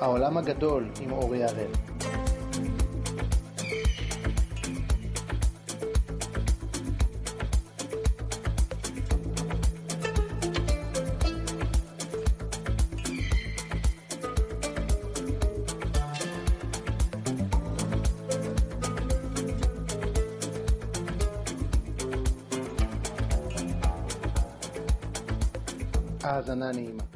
העולם הגדול עם אורי הראל. האזנה נעימה.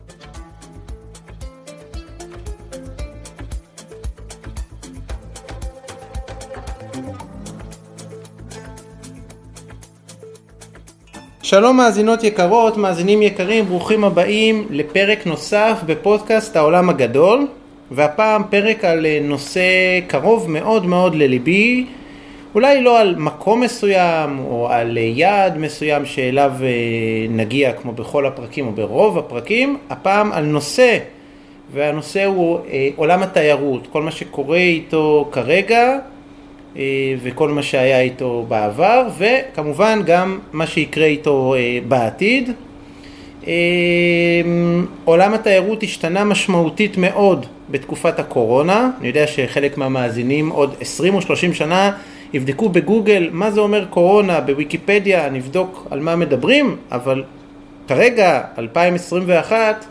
שלום מאזינות יקרות, מאזינים יקרים, ברוכים הבאים לפרק נוסף בפודקאסט העולם הגדול והפעם פרק על אה, נושא קרוב מאוד מאוד לליבי אולי לא על מקום מסוים או על אה, יעד מסוים שאליו אה, נגיע כמו בכל הפרקים או ברוב הפרקים, הפעם על נושא והנושא הוא עולם התיירות, כל מה שקורה איתו כרגע וכל מה שהיה איתו בעבר, וכמובן גם מה שיקרה איתו אה, בעתיד. אה, עולם התיירות השתנה משמעותית מאוד בתקופת הקורונה, אני יודע שחלק מהמאזינים עוד 20 או 30 שנה יבדקו בגוגל מה זה אומר קורונה, בוויקיפדיה נבדוק על מה מדברים, אבל כרגע, 2021,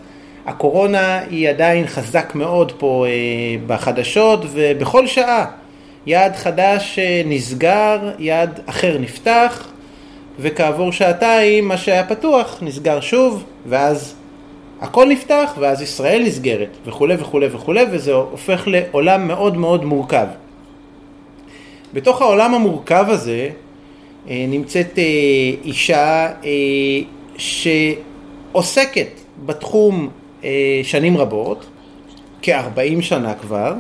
הקורונה היא עדיין חזק מאוד פה בחדשות ובכל שעה יעד חדש אה, נסגר, יעד אחר נפתח, וכעבור שעתיים מה שהיה פתוח נסגר שוב, ואז הכל נפתח, ואז ישראל נסגרת, וכולי וכולי וכולי, וזה הופך לעולם מאוד מאוד מורכב. בתוך העולם המורכב הזה אה, נמצאת אה, אישה שעוסקת בתחום שנים רבות, כ-40 שנה כבר,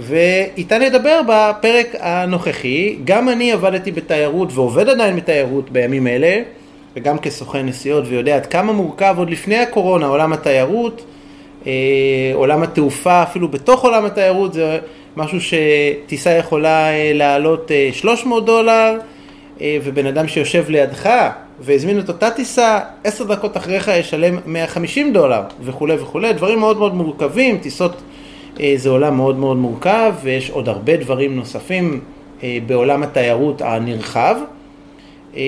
ואיתה נדבר בפרק הנוכחי. גם אני עבדתי בתיירות ועובד עדיין בתיירות בימים אלה, וגם כסוכן נסיעות ויודע עד כמה מורכב עוד לפני הקורונה עולם התיירות, אה, עולם התעופה, אפילו בתוך עולם התיירות זה משהו שטיסה יכולה אה, לעלות 300 אה, דולר, ובן אדם שיושב לידך והזמין את אותה טיסה, עשר דקות אחריך ישלם 150 דולר וכולי וכולי, דברים מאוד מאוד מורכבים, טיסות זה עולם מאוד מאוד מורכב ויש עוד הרבה דברים נוספים אה, בעולם התיירות הנרחב. אה,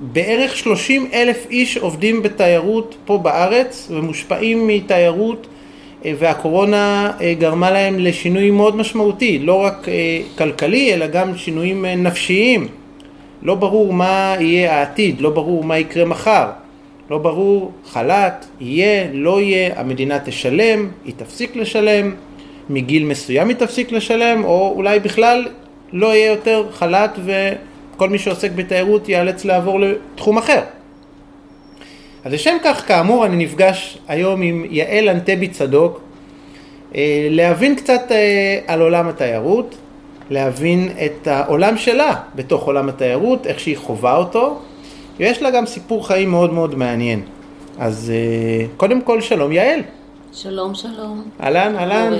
בערך 30 אלף איש עובדים בתיירות פה בארץ ומושפעים מתיירות והקורונה גרמה להם לשינוי מאוד משמעותי, לא רק כלכלי אלא גם שינויים נפשיים. לא ברור מה יהיה העתיד, לא ברור מה יקרה מחר. לא ברור, חל"ת, יהיה, לא יהיה, המדינה תשלם, היא תפסיק לשלם, מגיל מסוים היא תפסיק לשלם, או אולי בכלל לא יהיה יותר חל"ת וכל מי שעוסק בתיירות ייאלץ לעבור לתחום אחר. אז לשם כך, כאמור, אני נפגש היום עם יעל אנטבי צדוק, אה, להבין קצת אה, על עולם התיירות, להבין את העולם שלה בתוך עולם התיירות, איך שהיא חווה אותו, ויש לה גם סיפור חיים מאוד מאוד מעניין. אז אה, קודם כל, שלום יעל. שלום, שלום. אהלן, אהלן.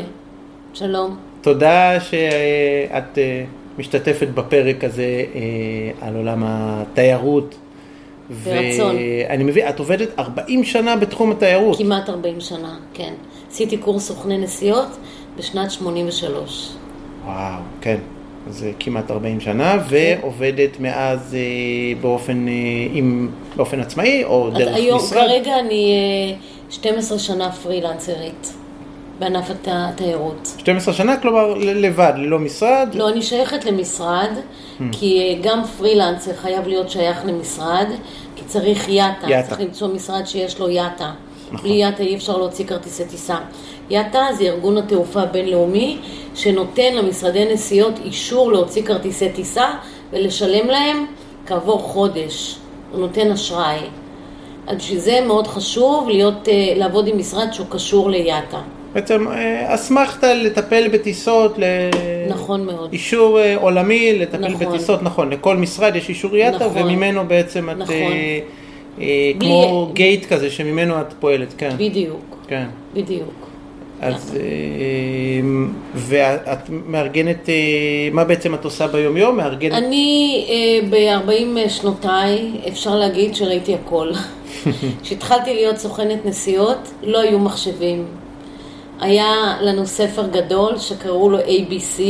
שלום. תודה שאת אה, משתתפת בפרק הזה אה, על עולם התיירות. ברצון. ואני מבין, את עובדת 40 שנה בתחום התיירות. כמעט 40 שנה, כן. עשיתי קורס סוכני נסיעות בשנת 83. וואו, כן. זה כמעט 40 שנה, ועובדת מאז אה, באופן, אה, עם, באופן עצמאי או דרך היום, משרד? כרגע אני 12 אה, שנה פרילנסרית. בענף התיירות. 12 שנה, כלומר לבד, ללא משרד? לא, אני שייכת למשרד, hmm. כי גם פרילנסר חייב להיות שייך למשרד, כי צריך יאטה, יאטה. צריך למצוא משרד שיש לו יאטה. נכון. בלי יאטה אי אפשר להוציא כרטיסי טיסה. יאטה זה ארגון התעופה הבינלאומי שנותן למשרדי נסיעות אישור להוציא כרטיסי טיסה ולשלם להם כעבור חודש. הוא נותן אשראי. אז בשביל זה מאוד חשוב להיות, אה, לעבוד עם משרד שהוא קשור ליאטה. בעצם אה, אסמכתה לטפל בטיסות, ל... נכון מאוד. אישור אה, עולמי לטפל נכון. בטיסות, נכון, לכל משרד יש אישור יאטה נכון. וממנו בעצם את, נכון. אה, אה, כמו בלי... גייט כזה שממנו את פועלת, כן. בדיוק. כן. בדיוק. אז, אה, ואת מארגנת, אה, מה בעצם את עושה ביום יום? מארגנת? אני אה, ב-40 שנותיי, אפשר להגיד שראיתי הכל. כשהתחלתי להיות סוכנת נסיעות, לא היו מחשבים. היה לנו ספר גדול שקראו לו ABC,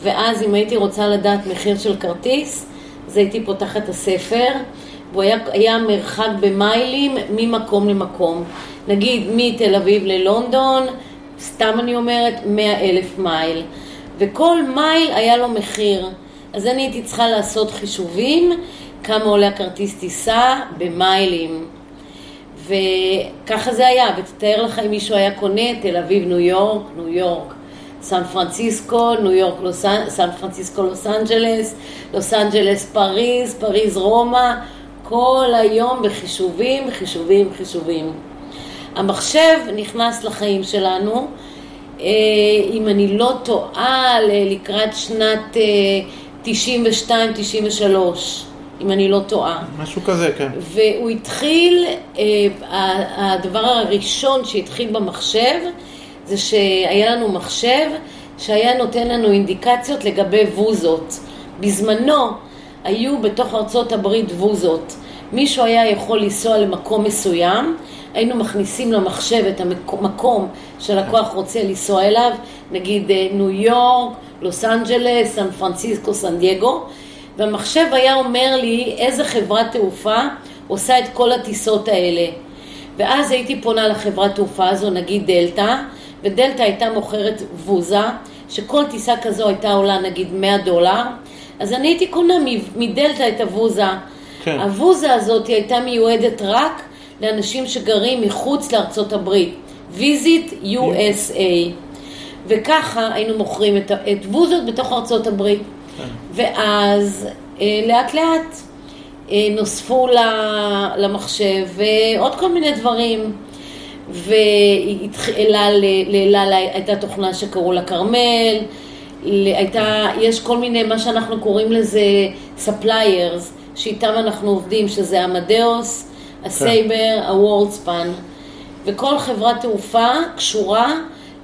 ואז אם הייתי רוצה לדעת מחיר של כרטיס, אז הייתי פותחת את הספר, והוא היה, היה מרחק במיילים ממקום למקום. נגיד מתל אביב ללונדון, סתם אני אומרת, מאה אלף מייל. וכל מייל היה לו מחיר. אז אני הייתי צריכה לעשות חישובים, כמה עולה הכרטיס טיסה במיילים. וככה זה היה, ותתאר לך אם מישהו היה קונה תל אביב, ניו יורק, ניו יורק, סן פרנסיסקו, ניו יורק, לוס, סן פרנסיסקו, לוס אנג'לס, לוס אנג'לס, פריז, פריז, רומא, כל היום בחישובים, חישובים, חישובים. המחשב נכנס לחיים שלנו, אה, אם אני לא טועה, לקראת שנת 92-93. אה, אם אני לא טועה. משהו כזה, כן. והוא התחיל, אה, הדבר הראשון שהתחיל במחשב, זה שהיה לנו מחשב שהיה נותן לנו אינדיקציות לגבי ווזות. בזמנו היו בתוך ארצות הברית ווזות. מישהו היה יכול לנסוע למקום מסוים, היינו מכניסים למחשב את המקום שלקוח רוצה לנסוע אליו, נגיד אה, ניו יורק, לוס אנג'לס, סן פרנסיסקו, סן דייגו, והמחשב היה אומר לי איזה חברת תעופה עושה את כל הטיסות האלה. ואז הייתי פונה לחברת תעופה הזו, נגיד דלתא, ודלתא הייתה מוכרת ווזה, שכל טיסה כזו הייתה עולה נגיד 100 דולר, אז אני הייתי קונה מדלתא את הווזה. כן. הווזה הזאת הייתה מיועדת רק לאנשים שגרים מחוץ לארצות הברית. ויזיט USA. וככה היינו מוכרים את, את ווזות בתוך ארצות הברית. כן. ואז אה, לאט לאט אה, נוספו למחשב ועוד כל מיני דברים. ולאלה הייתה תוכנה שקראו לה כרמל, הייתה, יש כל מיני, מה שאנחנו קוראים לזה suppliers, שאיתם אנחנו עובדים, שזה אמדאוס, הסייבר, הוורלדספן, וכל חברת תעופה קשורה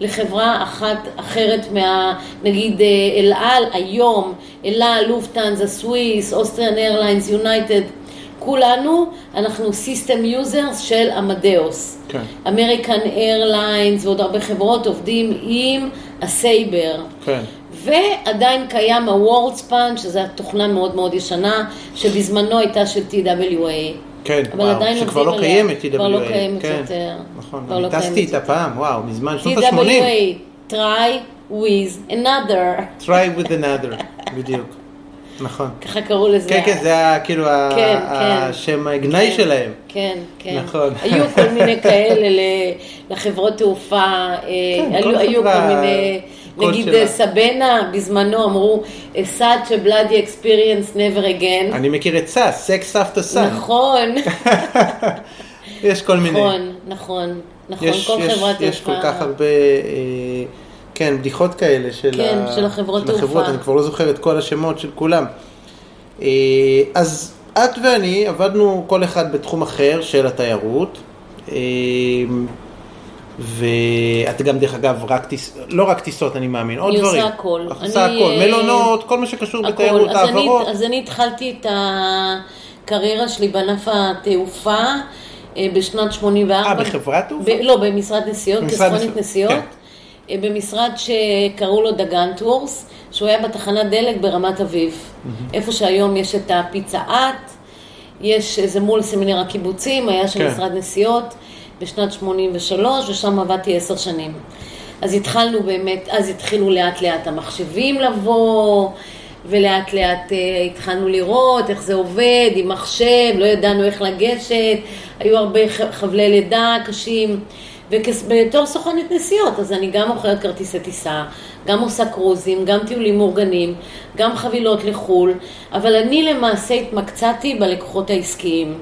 לחברה אחת אחרת מה... נגיד אה, אל על היום, אל על, לופטנזה, סוויס, Austrian Airlines, United, כולנו, אנחנו system users של האמדאוס. אמריקן איירליינס ועוד הרבה חברות עובדים עם ה-Sabre. כן. ועדיין קיים ה-WorldSpan, שזו תוכנה מאוד מאוד ישנה, שבזמנו הייתה של TWA. כן, וואו, שכבר לא קיימת TWA. כבר לא קיימת כן, יותר. נכון, אני לא טסתי איתה פעם, וואו, מזמן, שנות ה-80. TWA, try with another. try with another, בדיוק. נכון. ככה קראו לזה. כן, כן, זה היה כאילו כן, כן. השם הגנאי כן, שלהם. כן, כן. נכון. היו כל מיני כאלה לחברות תעופה, אה, כן, היו, היו כל מיני... נגיד שלה. סבנה, בזמנו אמרו, such a bloody experience never again. אני מכיר את סאס, sex after sun. נכון. יש כל מיני. נכון, נכון, נכון, יש, כל יש, חברת תעופה. יש כל כך הרבה, אה, כן, בדיחות כאלה של, כן, ה... של החברות תעופה. אני כבר לא זוכר את כל השמות של כולם. אה, אז את ואני עבדנו כל אחד בתחום אחר של התיירות. אה, ואת גם דרך אגב, רק טיס, לא רק טיסות אני מאמין, עוד דברים. אני עושה הכל. את עושה הכל, מלונות, כל מה שקשור. בתיירות, העברות. אז אני התחלתי את הקריירה שלי בענף התעופה אה, בשנת 84. אה, בחברת תעופה? ב, לא, במשרד נסיעות, כסוכנית נסיעות. כן. אה, במשרד שקראו לו דגן טורס, שהוא היה בתחנת דלק ברמת אביב. Mm-hmm. איפה שהיום יש את הפיצה יש, זה מול סמינר הקיבוצים, היה שם כן. משרד נסיעות. בשנת 83, ושם עבדתי עשר שנים. אז התחלנו באמת, אז התחילו לאט לאט המחשבים לבוא, ולאט לאט אה, התחלנו לראות איך זה עובד עם מחשב, לא ידענו איך לגשת, היו הרבה חבלי לידה קשים. ובתור סוכנת נסיעות, אז אני גם מוכרת כרטיסי טיסה, גם עושה קרוזים, גם טיולים מאורגנים, גם חבילות לחו"ל, אבל אני למעשה התמקצעתי בלקוחות העסקיים.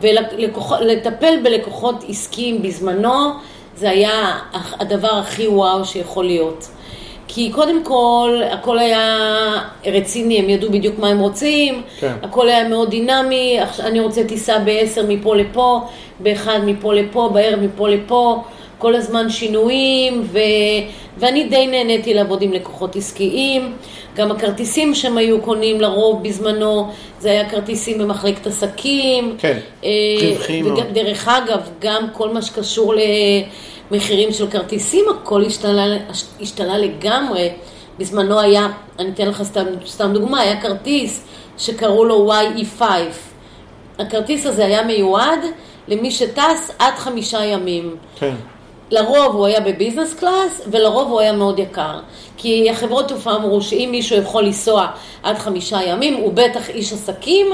ולטפל בלקוחות עסקיים בזמנו, זה היה הדבר הכי וואו שיכול להיות. כי קודם כל, הכל היה רציני, הם ידעו בדיוק מה הם רוצים, כן. הכל היה מאוד דינמי, אני רוצה טיסה בעשר מפה לפה, באחד מפה לפה, בערב מפה לפה, כל הזמן שינויים, ו... ואני די נהניתי לעבוד עם לקוחות עסקיים. גם הכרטיסים שהם היו קונים לרוב בזמנו, זה היה כרטיסים במחלקת עסקים. כן, אה, רווחים מאוד. ודרך אגב, גם כל מה שקשור למחירים של כרטיסים, הכל השתנה, השתנה לגמרי. בזמנו היה, אני אתן לך סתם, סתם דוגמה, היה כרטיס שקראו לו YE5. הכרטיס הזה היה מיועד למי שטס עד חמישה ימים. כן. לרוב הוא היה ב business class, ולרוב הוא היה מאוד יקר. כי החברות תעופה אמרו שאם מישהו יכול לנסוע עד חמישה ימים, הוא בטח איש עסקים,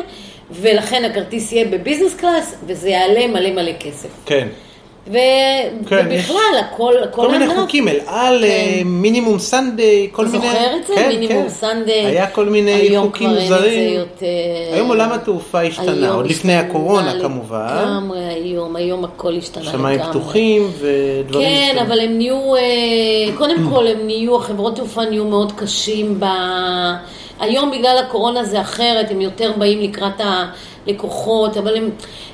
ולכן הכרטיס יהיה ב business class, וזה יעלה מלא מלא כסף. כן. ו... כן, ובכלל, הכל, הכל כל מיני ענף. חוקים, אל על, כן. אה, מינימום סנדיי, כל מיני... זוכר את זה? כן, מינימום כן. סנדיי. היה כל מיני חוקים זרים. יותר. היום עולם התעופה השתנה, עוד לפני הקורונה כמובן. לגמרי היום, היום הכל השתנה לגמרי. שמיים פתוחים ודברים כן. אבל הם נהיו, אה, קודם כל הם נהיו, החברות תעופה נהיו מאוד קשים ב... היום בגלל הקורונה זה אחרת, הם יותר באים לקראת הלקוחות, אבל הם,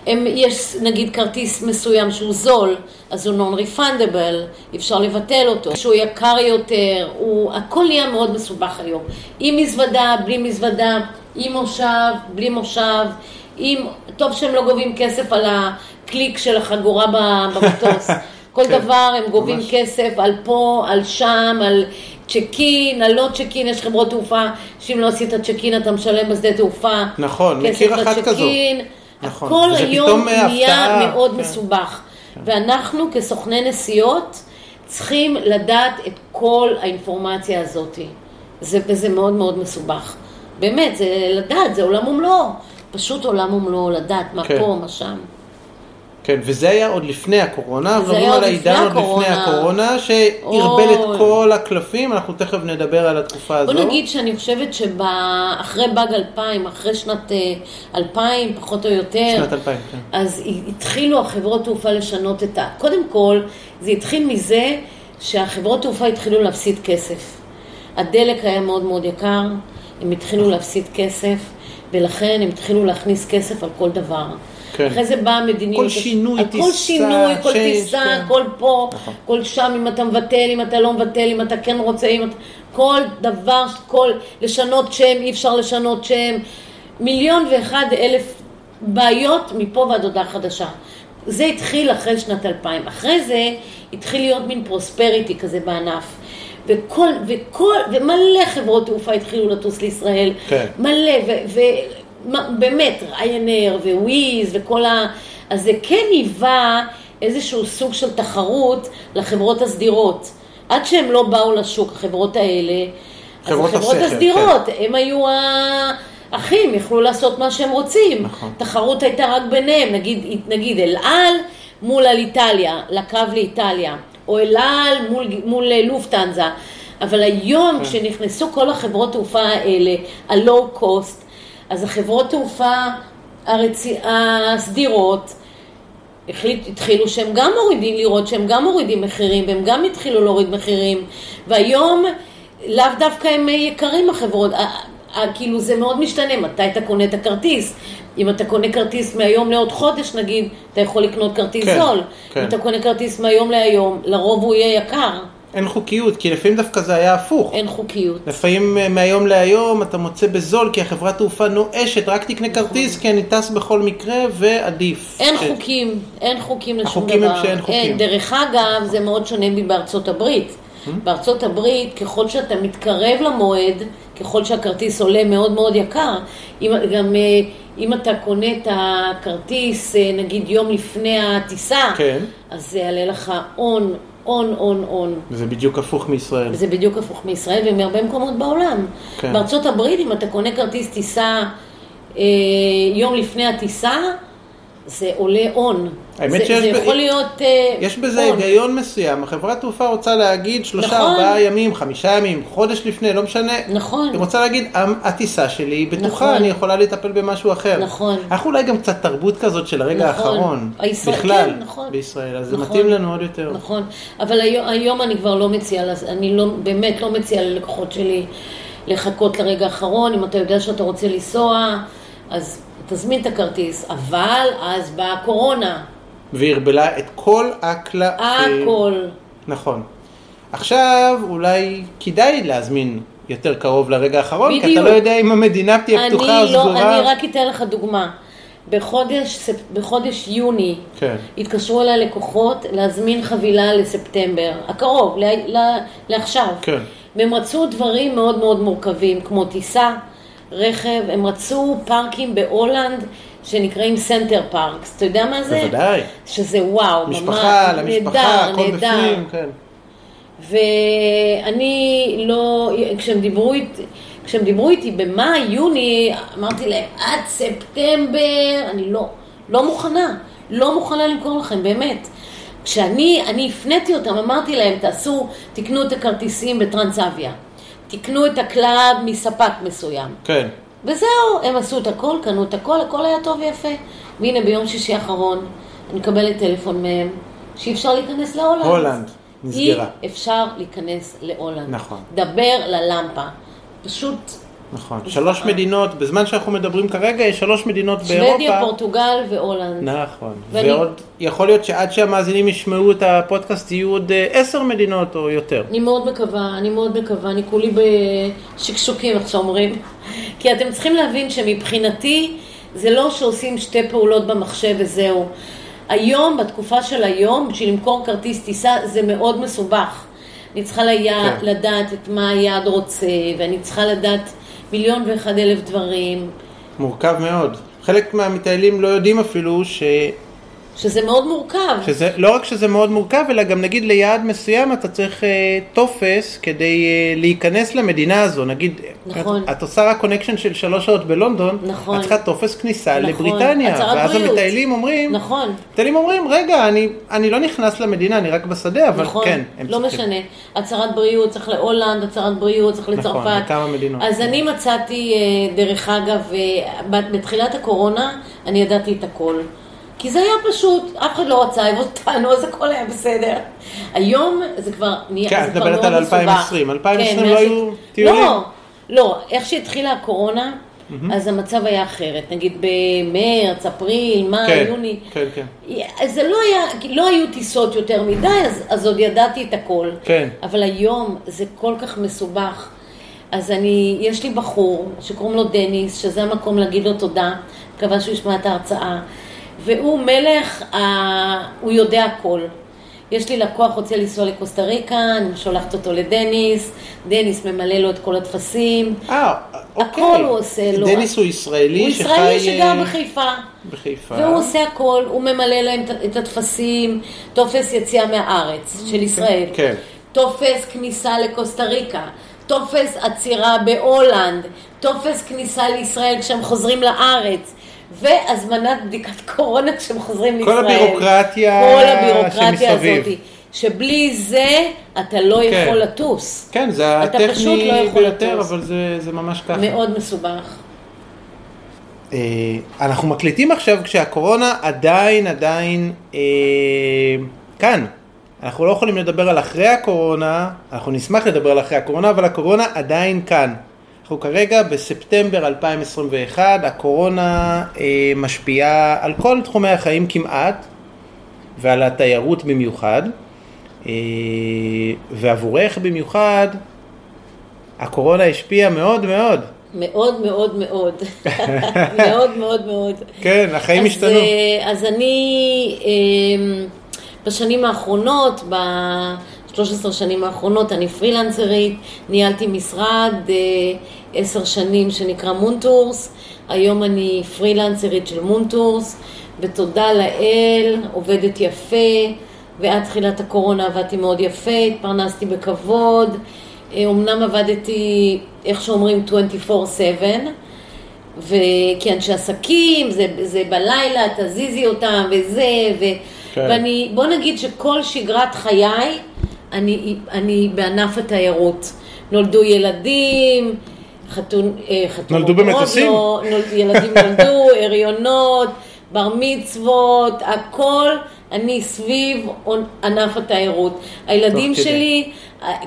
הם, יש נגיד כרטיס מסוים שהוא זול, אז הוא אי אפשר לבטל אותו, שהוא יקר יותר, הוא, הכל נהיה מאוד מסובך היום. עם מזוודה, בלי מזוודה, עם מושב, בלי מושב, עם, טוב שהם לא גובים כסף על הקליק של החגורה במטוס. כל כן, דבר הם גובים ממש. כסף על פה, על שם, על צ'ק אין, על לא צ'ק אין, יש חברות תעופה שאם לא עשית צ'ק אין אתה משלם בשדה תעופה. נכון, מכיר אחת כזו. נכון, הכל היום נהיה הפתעה, מאוד כן. מסובך. ואנחנו כסוכני נסיעות צריכים לדעת את כל האינפורמציה הזאת. זה, וזה מאוד מאוד מסובך. באמת, זה לדעת, זה עולם ומלואו. פשוט עולם ומלואו, לדעת מה כן. פה, מה שם. כן, וזה היה עוד לפני הקורונה, היה על עוד העידן עוד לפני הקורונה. שערבל אוי. את כל הקלפים, אנחנו תכף נדבר על התקופה הזו. בוא נגיד שאני חושבת שאחרי באג 2000, אחרי שנת אה, 2000, פחות או יותר, שנת 2000, כן. אז התחילו החברות תעופה לשנות את ה... קודם כל, זה התחיל מזה שהחברות תעופה התחילו להפסיד כסף. הדלק היה מאוד מאוד יקר, הם התחילו להפסיד כסף, ולכן הם התחילו להכניס כסף על כל דבר. כן. אחרי זה באה המדיניות... כל שינוי, על כל טיסה, שינוי, כל טיסה, כן. כל פה, נכון. כל שם, אם אתה מבטל, אם אתה לא מבטל, אם אתה כן רוצה, אם אתה... כל דבר, כל... לשנות שם, אי אפשר לשנות שם. מיליון ואחד אלף בעיות מפה ועד הודעה חדשה. זה התחיל אחרי שנת 2000. אחרי זה התחיל להיות מין פרוספריטי כזה בענף. וכל, וכל, ומלא חברות תעופה התחילו לטוס לישראל. כן. מלא, ובאמת, ריינר וויז וכל ה... אז זה כן היווה איזשהו סוג של תחרות לחברות הסדירות. עד שהם לא באו לשוק, החברות האלה, חברות אז החברות השכל, הסדירות, הם היו האחים, יכלו לעשות מה שהם רוצים. נכון. תחרות הייתה רק ביניהם, נגיד, נגיד אל על מול על איטליה, לקו לאיטליה, או אל על מול, מול אה, לופטנזה. אבל היום, כן. כשנכנסו כל החברות תעופה האלה, הלואו קוסט, אז החברות תעופה הרצי... הסדירות, החליט, התחילו שהם גם מורידים, לראות שהם גם מורידים מחירים, והם גם התחילו להוריד מחירים, והיום לאו דווקא הם יקרים החברות, כאילו זה מאוד משתנה, מתי אתה קונה את הכרטיס, אם אתה קונה כרטיס מהיום לעוד חודש נגיד, אתה יכול לקנות כרטיס כן, זול, כן. אם אתה קונה כרטיס מהיום להיום, לרוב הוא יהיה יקר, אין חוקיות, כי לפעמים דווקא זה היה הפוך. אין חוקיות. לפעמים אה, מהיום להיום אתה מוצא בזול כי החברת תעופה נואשת, רק תקנה כרטיס כי אני טס בכל מקרה ועדיף. אין כן. חוקים, אין חוקים לשום החוקים דבר. הם שאין חוקים. אין, דרך אגב, זה מאוד שונה מבארצות הברית. בארצות הברית, ככל שאתה מתקרב למועד, ככל שהכרטיס עולה מאוד מאוד יקר, אם, גם אה, אם אתה קונה את הכרטיס, אה, נגיד יום לפני הטיסה, כן. אז זה יעלה לך און, און, און, און. זה בדיוק הפוך מישראל. וזה בדיוק הפוך מישראל ומהרבה מקומות בעולם. כן. בארצות הברית, אם אתה קונה כרטיס טיסה אה, יום לפני הטיסה, זה עולה הון. האמת זה, שיש זה ב- יכול להיות אה, יש בזה הון. היגיון מסוים, החברת תעופה רוצה להגיד שלושה, נכון. ארבעה ימים, חמישה ימים, חודש לפני, לא משנה. נכון. היא רוצה להגיד, "המ- הטיסה שלי היא בטוחה, נכון. אני יכולה לטפל במשהו אחר. נכון. אנחנו אולי גם קצת תרבות כזאת של הרגע נכון. האחרון. הישראל- בכלל, כן, נכון. בישראל, אז זה נכון. מתאים לנו עוד יותר. נכון, אבל היום, היום אני כבר לא מציעה, אני לא, באמת לא מציעה ללקוחות שלי לחכות לרגע האחרון, אם אתה יודע שאתה רוצה לנסוע, אז תזמין את הכרטיס, אבל אז באה הקורונה, והרבלה את כל הקלפים. הכל. נכון. עכשיו אולי כדאי להזמין יותר קרוב לרגע האחרון, כי אתה בדיוק. לא יודע אם המדינה תהיה פתוחה או לא, סגורה. אני רק אתן לך דוגמה. בחודש, בחודש יוני כן. התקשרו אליי לקוחות להזמין חבילה לספטמבר, הקרוב, ל, ל, לעכשיו. כן. והם רצו דברים מאוד מאוד מורכבים, כמו טיסה, רכב, הם רצו פארקים בהולנד שנקראים סנטר פארקס. אתה יודע מה זה? בוודאי. שזה וואו, משפחה, ממש, למשפחה, הכל. בפנים, כן. ואני לא, כשהם דיברו איתי, כשהם דיברו איתי במאי, יוני, אמרתי להם, עד ספטמבר, אני לא, לא מוכנה, לא מוכנה למכור לכם, באמת. כשאני, אני הפניתי אותם, אמרתי להם, תעשו, תקנו את הכרטיסים בטרנסאביה, תקנו את הרכב מספק מסוים. כן. וזהו, הם עשו את הכל, קנו את הכל, הכל היה טוב ויפה. והנה ביום שישי האחרון, אני מקבלת טלפון מהם, שאי אפשר להיכנס להולנד. הולנד נסגרה. אי אפשר להיכנס להולנד. נכון. דבר ללמפה. פשוט נכון. שלוש מדינות, בזמן שאנחנו מדברים כרגע, יש שלוש מדינות באירופה. שוודיה, פורטוגל והולנד. נכון. ואני- ועוד, יכול להיות שעד שהמאזינים ישמעו את הפודקאסט יהיו עוד אה, עשר מדינות או יותר. אני מאוד מקווה, אני מאוד מקווה, אני כולי בשקשוקים, איך שאומרים. כי אתם צריכים להבין שמבחינתי, זה לא שעושים שתי פעולות במחשב וזהו. היום, בתקופה של היום, בשביל למכור כרטיס טיסה, זה מאוד מסובך. אני צריכה ליד, כן. לדעת את מה היעד רוצה, ואני צריכה לדעת מיליון ואחד אלף דברים, מורכב מאוד. חלק מהמטיילים לא יודעים אפילו ש... שזה מאוד מורכב. שזה, לא רק שזה מאוד מורכב, אלא גם נגיד ליעד מסוים אתה צריך אה, טופס כדי אה, להיכנס למדינה הזו. נגיד, נכון. את, את עושה רק connection של שלוש שעות בלונדון, נכון. את צריכה טופס כניסה נכון. לבריטניה. הצהרת ואז בריאות. המטיילים אומרים, נכון. המטיילים אומרים, רגע, אני, אני לא נכנס למדינה, אני רק בשדה, אבל נכון, כן, לא צריכים. משנה. הצהרת בריאות, צריך להולנד, הצהרת בריאות, צריך לצרפת. נכון, לכמה מדינות. אז אני מצאתי, אה, דרך אגב, אה, בתחילת הקורונה, אני ידעתי את הכל. כי זה היה פשוט, אף אחד לא רצה אותנו, אז הכל היה בסדר. היום זה כבר נהיה, כן, את מדברת על מסובך. 2020. 2020 כן, לא היו טיולים? לא, לא, איך שהתחילה הקורונה, אז המצב היה אחרת. נגיד במרץ, אפריל, מאי, כן, יוני. כן, כן. זה לא היה, לא היו טיסות יותר מדי, אז, אז עוד ידעתי את הכל. כן. אבל היום זה כל כך מסובך. אז אני, יש לי בחור שקוראים לו דניס, שזה המקום להגיד לו תודה, מקווה שהוא ישמע את ההרצאה, והוא מלך, ה... הוא יודע הכל. יש לי לקוח רוצה לנסוע לקוסטה ריקה, אני שולחת אותו לדניס, דניס ממלא לו את כל הטפסים. אה, אוקיי. הכל הוא עושה לו. דניס הוא ישראלי הוא שחי... ישראלי שגר אה, בחיפה. בחיפה. והוא עושה הכל, הוא ממלא להם את- את הטפסים, טופס יציאה מהארץ של ישראל, כן. טופס כניסה לקוסטה ריקה, טופס עצירה בהולנד, טופס כניסה לישראל כשהם חוזרים לארץ, והזמנת בדיקת קורונה כשהם חוזרים כל לישראל. הבירוקרטיה כל הבירוקרטיה שמסביב. הזאת. שבלי זה אתה לא כן. יכול לטוס. כן, זה אתה פשוט הטכני לא יכול ביותר, לטוס. אבל זה, זה ממש ככה. מאוד מסובך. אה, אנחנו מקליטים עכשיו כשהקורונה עדיין עדיין אה, כאן. אנחנו לא יכולים לדבר על אחרי הקורונה, אנחנו נשמח לדבר על אחרי הקורונה, אבל הקורונה עדיין כאן. אנחנו כרגע בספטמבר 2021, הקורונה אה, משפיעה על כל תחומי החיים כמעט, ועל התיירות במיוחד, אה, ועבורך במיוחד, הקורונה השפיעה מאוד מאוד. מאוד מאוד מאוד. מאוד מאוד מאוד. כן, החיים אז, השתנו. אה, אז אני אה, בשנים האחרונות, ב-13 שנים האחרונות, אני פרילנסרית, ניהלתי משרד אה, עשר שנים שנקרא מונטורס, היום אני פרילנסרית של מונטורס, ותודה לאל, עובדת יפה, ועד תחילת הקורונה עבדתי מאוד יפה, התפרנסתי בכבוד, אה, אמנם עבדתי, איך שאומרים, 24/7, וכי אנשי עסקים, זה, זה בלילה, תזיזי אותם וזה, ו, כן. ואני, בוא נגיד שכל שגרת חיי, אני, אני בענף התיירות. נולדו ילדים, חתון, אה, נולדו במטוסים? רודו, נול, ילדים נולדו, הריונות, בר מצוות, הכל, אני סביב ענף התיירות. הילדים. שלי,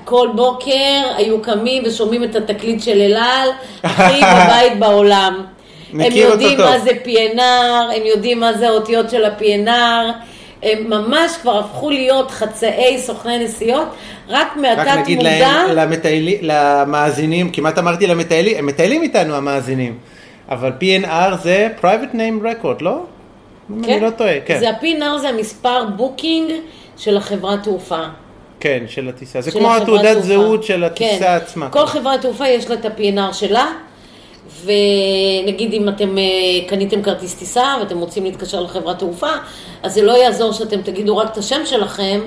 כל בוקר היו קמים ושומעים את התקליט של אלעל, הכי בבית בעולם. הם יודעים. מה זה PNR, הם יודעים מה זה האותיות של ה-PNR, הם ממש כבר הפכו להיות חצאי סוכני נסיעות, רק מהתת רק נגיד מודע. להם, למטיילי, למאזינים, כמעט אמרתי למטיילים, הם מטיילים איתנו המאזינים, אבל PNR זה private name record, לא? אם אני לא טועה, כן, זה ה-PNR זה המספר booking של החברת תעופה. כן, של הטיסה, זה של כמו התעודת. זהות של הטיסה כן. עצמה. כל חברת תעופה יש לה את ה-PNR שלה, ונגיד אם אתם אה, קניתם כרטיס טיסה ואתם רוצים להתקשר לחברת תעופה, אז זה לא יעזור שאתם תגידו רק את השם שלכם,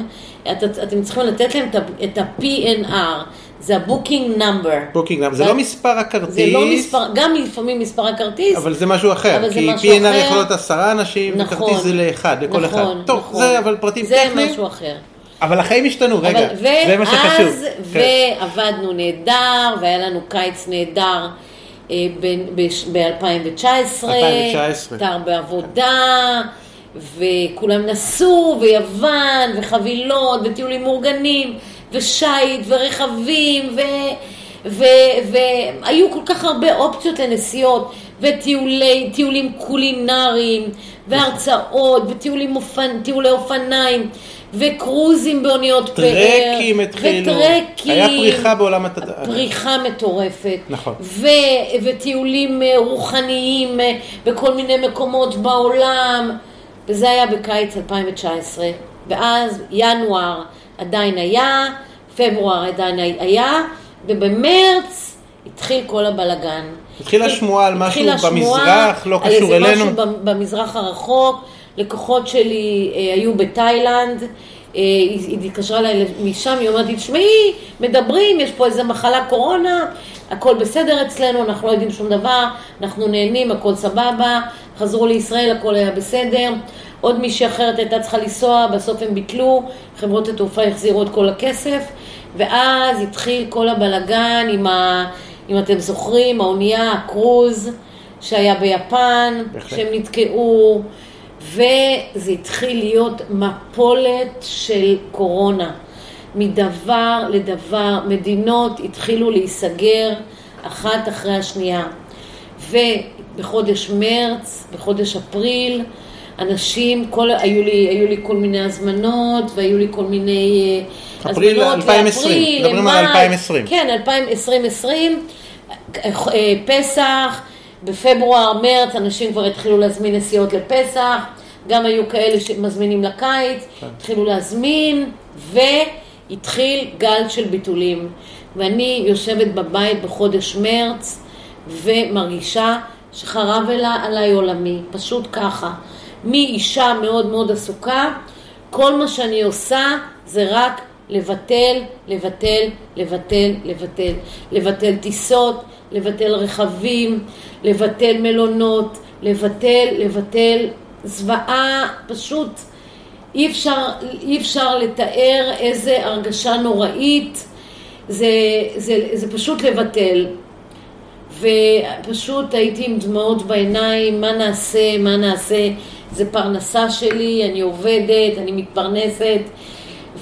את, אתם צריכים לתת להם את ה-PNR, זה ה-Booking Number. בוקינג, זה לא מספר הכרטיס, זה לא מספר, גם לפעמים מספר הכרטיס, אבל זה משהו אחר, אבל זה כי משהו PNR אחר. יכול להיות עשרה אנשים, נכון, וכרטיס זה לאחד, לכל אחד. נכון, טוב, נכון. זה אבל פרטים זה טכניים, משהו אחר. אבל החיים השתנו, רגע, אבל, זה מה שחשוב. ואז, כן. ועבדנו נהדר, והיה לנו קיץ נהדר ב-2019. 2019. תר בעבודה, וכולם נסעו, ויוון, וחבילות, וטיולים מאורגנים, ושייט, ורכבים, ו... ו- והיו כל כך הרבה אופציות לנסיעות, וטיולים קולינריים, והרצאות, וטיולים אופנ... טיולי אופניים, וקרוזים באוניות פאר, טרקים התחילו, וטרקים, היה פריחה בעולם התד... פריחה מטורפת. נכון. ו- וטיולים אה, רוחניים אה, בכל מיני מקומות בעולם. וזה היה בקיץ 2019. ואז ינואר עדיין היה, פברואר עדיין היה, ובמרץ התחיל כל הבלגן. התחילה שמועה על משהו התחילה במזרח, לא קשור אלינו. משהו במזרח הרחוק. לקוחות שלי אה, היו בתאילנד, אה, היא התקשרה אליי משם, היא אומרת לי, תשמעי, מדברים, יש פה איזה מחלה קורונה, הכל בסדר אצלנו, אנחנו לא יודעים שום דבר, אנחנו נהנים, הכל סבבה, חזרו לישראל, הכל היה בסדר. עוד מישהי אחרת הייתה צריכה לנסוע, בסוף הם ביטלו, חברות התעופה החזירו את כל הכסף, ואז התחיל כל הבלגן עם ה... אם אתם זוכרים, האונייה, הקרוז, שהיה ביפן. שהם נתקעו, וזה התחיל להיות מפולת של קורונה. מדבר לדבר, מדינות התחילו להיסגר אחת אחרי השנייה. ובחודש מרץ, בחודש אפריל, אנשים, כל, היו, לי, היו לי כל מיני הזמנות והיו לי כל מיני אה, אפריל הזמנות 2020, לאפריל, מדברים על למאי. 2020. כן, 2020, אה, פסח, בפברואר, מרץ, אנשים כבר התחילו להזמין נסיעות לפסח, גם היו כאלה שמזמינים לקיץ, התחילו להזמין, והתחיל גל של ביטולים. ואני יושבת בבית בחודש מרץ, ומרגישה שחרב אלה עליי עולמי, פשוט ככה. מאישה מאוד מאוד עסוקה, כל מה שאני עושה זה רק לבטל, לבטל, לבטל, לבטל. לבטל טיסות, לבטל רכבים, לבטל מלונות, לבטל, לבטל. זוועה, פשוט אי אפשר, אי אפשר לתאר איזה הרגשה נוראית. זה, זה, זה פשוט לבטל. ופשוט הייתי עם דמעות בעיניים, מה נעשה, מה נעשה, זה פרנסה שלי, אני עובדת, אני מתפרנסת,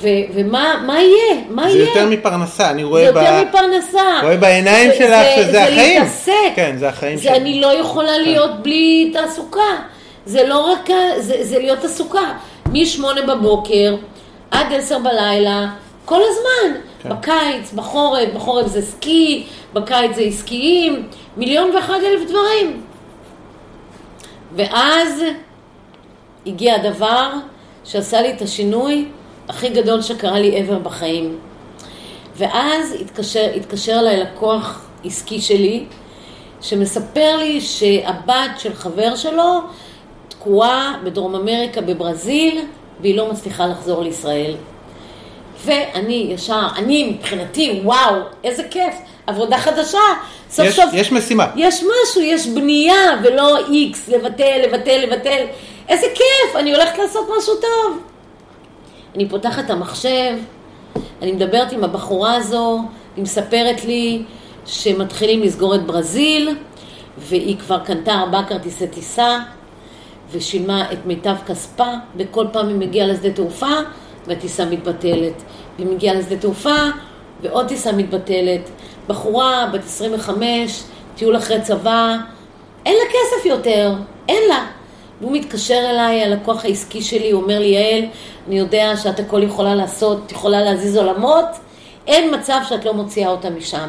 ו- ומה מה יהיה? מה זה יהיה? יותר מפרנסה, אני זה רואה, יותר ב... מפרנסה. רואה בעיניים זה- שלך זה- שזה זה החיים. להתעסק. כן, זה החיים זה שלי. אני לא יכולה להיות בלי תעסוקה. זה לא רק, זה, זה להיות עסוקה. משמונה בבוקר עד עשר בלילה, כל הזמן. כן. בקיץ, בחורף, בחורף זה סקי, בקיץ זה עסקיים, מיליון ואחד אלף דברים. ואז הגיע הדבר שעשה לי את השינוי הכי גדול שקרה לי ever בחיים. ואז התקשר, התקשר אליי לקוח עסקי שלי, שמספר לי שהבת של חבר שלו תקועה בדרום אמריקה, בברזיל, והיא לא מצליחה לחזור לישראל. ואני ישר, אני מבחינתי, וואו, איזה כיף, עבודה חדשה. סוף יש, סוף יש משימה. יש משהו, יש בנייה, ולא איקס, לבטל, לבטל, לבטל. איזה כיף, אני הולכת לעשות משהו טוב. אני פותחת את המחשב, אני מדברת עם הבחורה הזו, היא מספרת לי שמתחילים לסגור את ברזיל, והיא כבר קנתה ארבעה כרטיסי טיסה, ושילמה את מיטב כספה, וכל פעם היא מגיעה לשדה תעופה, והטיסה מתבטלת. והיא מגיעה לשדה תעופה, ועוד טיסה מתבטלת. בחורה בת 25, טיול אחרי צבא, אין לה כסף יותר, אין לה. והוא מתקשר אליי, הלקוח העסקי שלי, הוא אומר לי, יעל, אני יודע שאת הכל יכולה לעשות, את יכולה להזיז עולמות, אין מצב שאת לא מוציאה אותה משם.